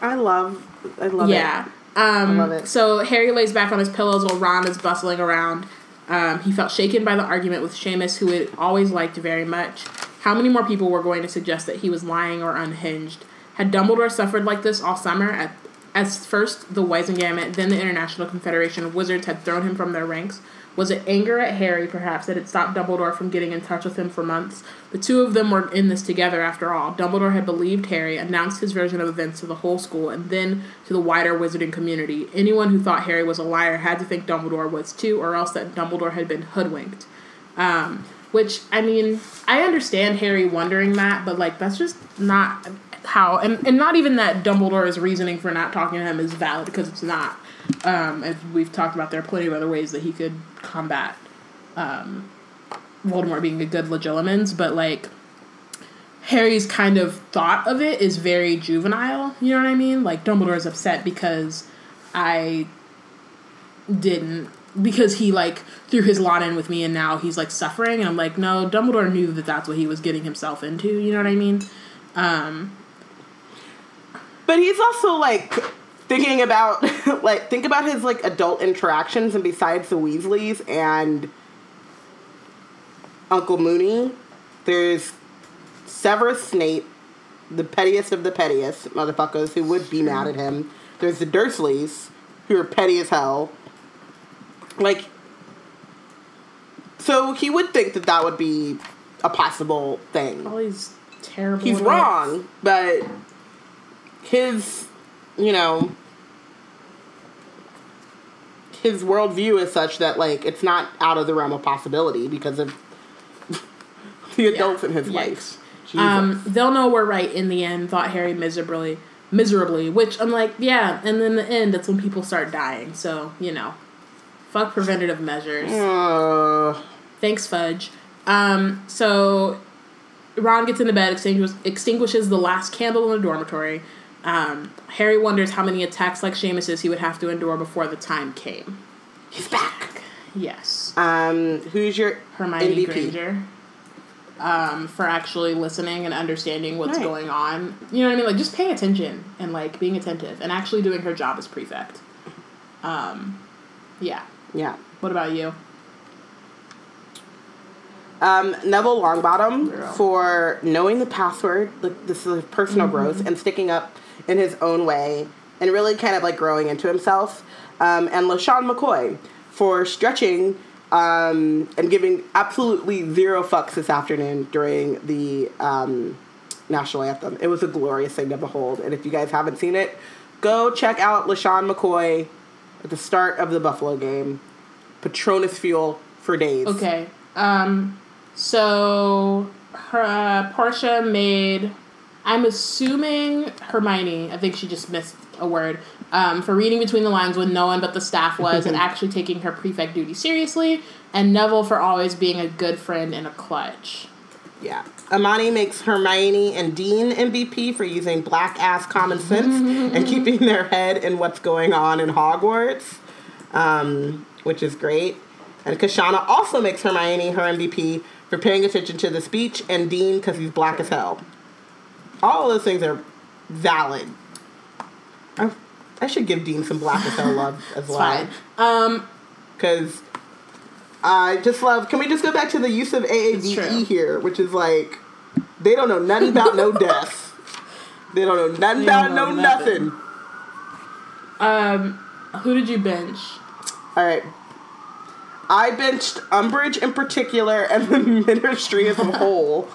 I love. I love yeah. it. Um, love it. So Harry lays back on his pillows while Ron is bustling around. Um, he felt shaken by the argument with Seamus, who had always liked very much. How many more people were going to suggest that he was lying or unhinged? Had Dumbledore suffered like this all summer? At, as first the Wizengamot, then the International Confederation of Wizards had thrown him from their ranks. Was it anger at Harry, perhaps, that had stopped Dumbledore from getting in touch with him for months? The two of them were in this together after all. Dumbledore had believed Harry, announced his version of events to the whole school, and then to the wider wizarding community. Anyone who thought Harry was a liar had to think Dumbledore was too, or else that Dumbledore had been hoodwinked. Um, which, I mean, I understand Harry wondering that, but, like, that's just not how. And, and not even that Dumbledore's reasoning for not talking to him is valid, because it's not. Um, as we've talked about, there are plenty of other ways that he could combat um, Voldemort being a good Legilimens, but like Harry's kind of thought of it is very juvenile. You know what I mean? Like Dumbledore's upset because I didn't because he like threw his lot in with me and now he's like suffering and I'm like no Dumbledore knew that that's what he was getting himself into you know what I mean um But he's also like thinking about like think about his like adult interactions and besides the Weasleys and Uncle Moony, there's Severus Snape, the pettiest of the pettiest motherfuckers who would be mad at him. There's the Dursleys, who are petty as hell. Like, so he would think that that would be a possible thing. all these terrible He's wrong, but his, you know, his worldview is such that like it's not out of the realm of possibility because of the adults in his Yikes. life. Um, they'll know we're right in the end, thought Harry miserably. Miserably, which I'm like, yeah, and then the end, that's when people start dying. So, you know, fuck preventative measures. Uh, Thanks, Fudge. Um, so Ron gets into bed, extinguishes, extinguishes the last candle in the dormitory. Um, Harry wonders how many attacks like Seamus's he would have to endure before the time came. he's back. Yes. Um, who's your Hermione MVP? Granger um, for actually listening and understanding what's Right. going on. You know what I mean? Like just paying attention and like being attentive and actually doing her job as prefect. Um, yeah. Yeah. What about you? Um, Neville Longbottom Girl. for knowing the password, like this is personal growth, and sticking up in his own way, and really kind of like growing into himself. Um, and LeSean McCoy for stretching um, and giving absolutely zero fucks this afternoon during the um, national anthem. It was a glorious thing to behold, and if you guys haven't seen it, go check out LeSean McCoy at the start of the Buffalo game. Patronus fuel for days. Okay. Um, so her uh, Portia made. I'm assuming Hermione. I think she just missed a word. Um, for reading between the lines when no one but the staff was and actually taking her prefect duty seriously, and Neville for always being a good friend in a clutch. Yeah. Amani makes Hermione and Dean MVP for using black ass common sense and keeping their head in what's going on in Hogwarts, um, which is great. And Kashana also makes Hermione her MVP for paying attention to the speech and Dean because he's black as hell. All of those things are valid. I, I should give Dean some black as hell love as well. fine. Um, Because I just love. Can we just go back to the use of. AAVE here, which is like they don't know nothing about no death. They don't know nothing They about know no nothing. nothing. um, who did you bench? All right. I benched Umbridge in particular and the ministry as a whole.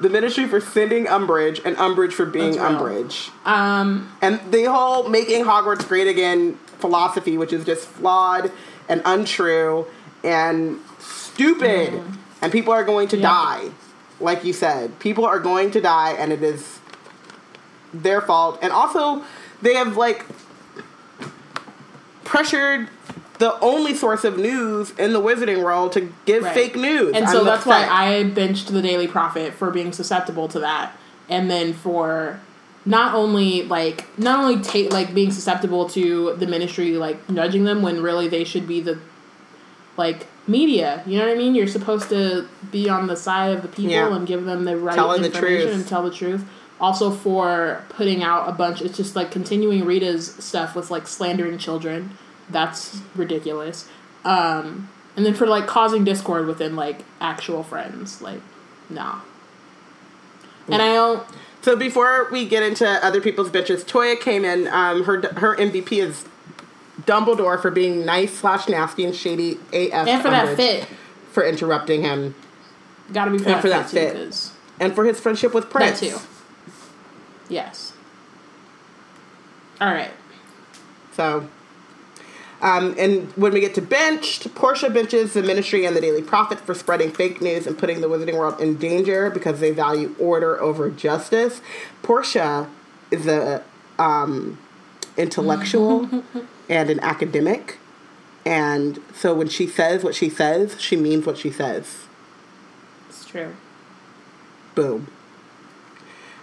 The ministry for sending Umbridge and Umbridge for being That's real. Umbridge. Um, And the whole making Hogwarts great again philosophy, which is just flawed and untrue and stupid. And people are going to Mm-hmm. Die. Like you said, people are going to die, and it is their fault. And also, they have like pressured the only source of news in the wizarding world to give Right. fake news. and so I'm that's why. I benched the Daily Prophet for being susceptible to that, and then for not only like not only take like being susceptible to the ministry like nudging them when really they should be the like media. You know what I mean? You're supposed to be on the side of the people Yeah. and give them the right Telling the information truth. and tell the truth. Also for putting out a bunch it's just like continuing Rita's stuff with like slandering children. That's ridiculous. Um and then for like causing discord within like actual friends. Like nah. And I don't So before we get into other people's bitches, Toya came in. Um, her her MVP is Dumbledore for being nice slash nasty and shady AF. and for that fit. for interrupting him, Gotta be for And that for fit that too, fit. and for his friendship with That Prince. too. Yes. All right. So, um, and when we get to benched, Portia benches the Ministry and the Daily Prophet for spreading fake news and putting the Wizarding World in danger because they value order over justice. Portia is a um, intellectual and an academic, and so when she says what she says, she means what she says. It's true. Boom.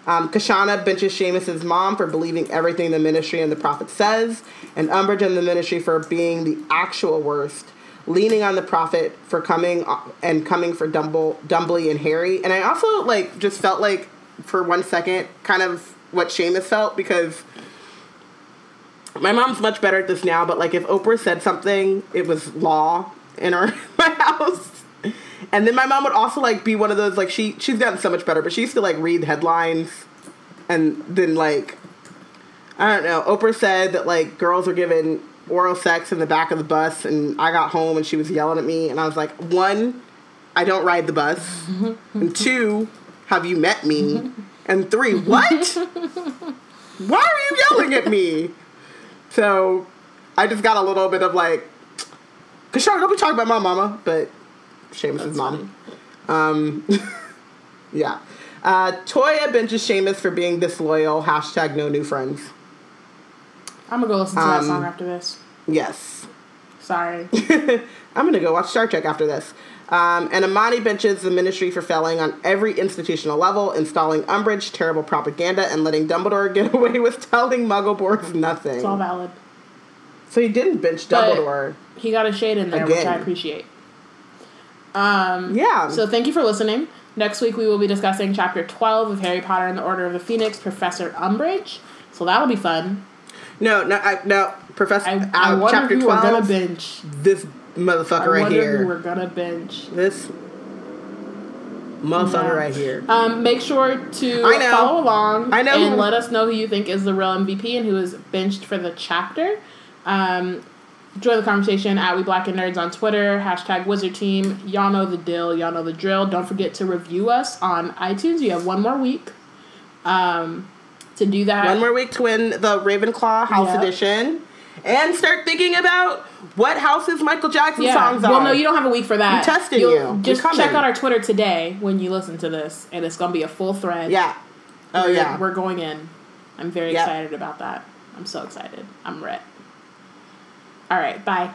Um, Kashana benches Seamus's mom for believing everything the ministry and the prophet says, and Umbridge and the ministry for being the actual worst, leaning on the prophet for coming uh, and coming for Dumble, Dumbly and Harry. And I also like just felt like for one second, kind of what Seamus felt because my mom's much better at this now. But like if Oprah said something, it was law in our my house. And then my mom would also like be one of those like she she's gotten so much better, but she used to like read headlines and then like I don't know. Oprah said that like girls were given oral sex in the back of the bus, and I got home and she was yelling at me, and I was like, one, I don't ride the bus, and two, have you met me, and three, what? Why are you yelling at me? So I just got a little bit of like, cause sure, don't be talking about my mama, but Seamus' That's mom. funny. Yeah. Uh, Toya benches Seamus for being disloyal. Hashtag no new friends. I'm gonna go listen to that Um, song after this. Yes. Sorry. I'm gonna go watch Star Trek after this. Um, and Amani benches the ministry for failing on every institutional level, installing Umbridge, terrible propaganda, and letting Dumbledore get away with telling Muggleborns nothing. It's all valid. So he didn't bench But- Dumbledore. He got a shade in there, which I appreciate. Um, Yeah. So thank you for listening. Next week we will be discussing chapter 12 of Harry Potter and the Order of the Phoenix, Professor Umbridge. So that'll be fun. no, no, I, no, Professor. I, uh, I wonder chapter who we're gonna bench. This motherfucker I right here. who we're gonna bench This motherfucker Yeah. right here. Um, make sure to I know. follow along I know and who- let us know who you think is the real MVP and who is benched for the chapter. Um, join the conversation at We Black and Nerds on Twitter, hashtag Wizard Team. Y'all know the deal, y'all know the drill. Don't forget to review us on iTunes. You have one more week um, to do that. One more week to win the Ravenclaw House Yep. Edition. And start thinking about what houses Michael Jackson yeah. songs are. Well, no, you don't have a week for that. I'm testing You'll- you. Just check out our Twitter today when you listen to this, and it's gonna be a full thread. Yeah. Oh, We're- yeah. We're going in. I'm very Yep. excited about that. I'm so excited. I'm red. All right, bye.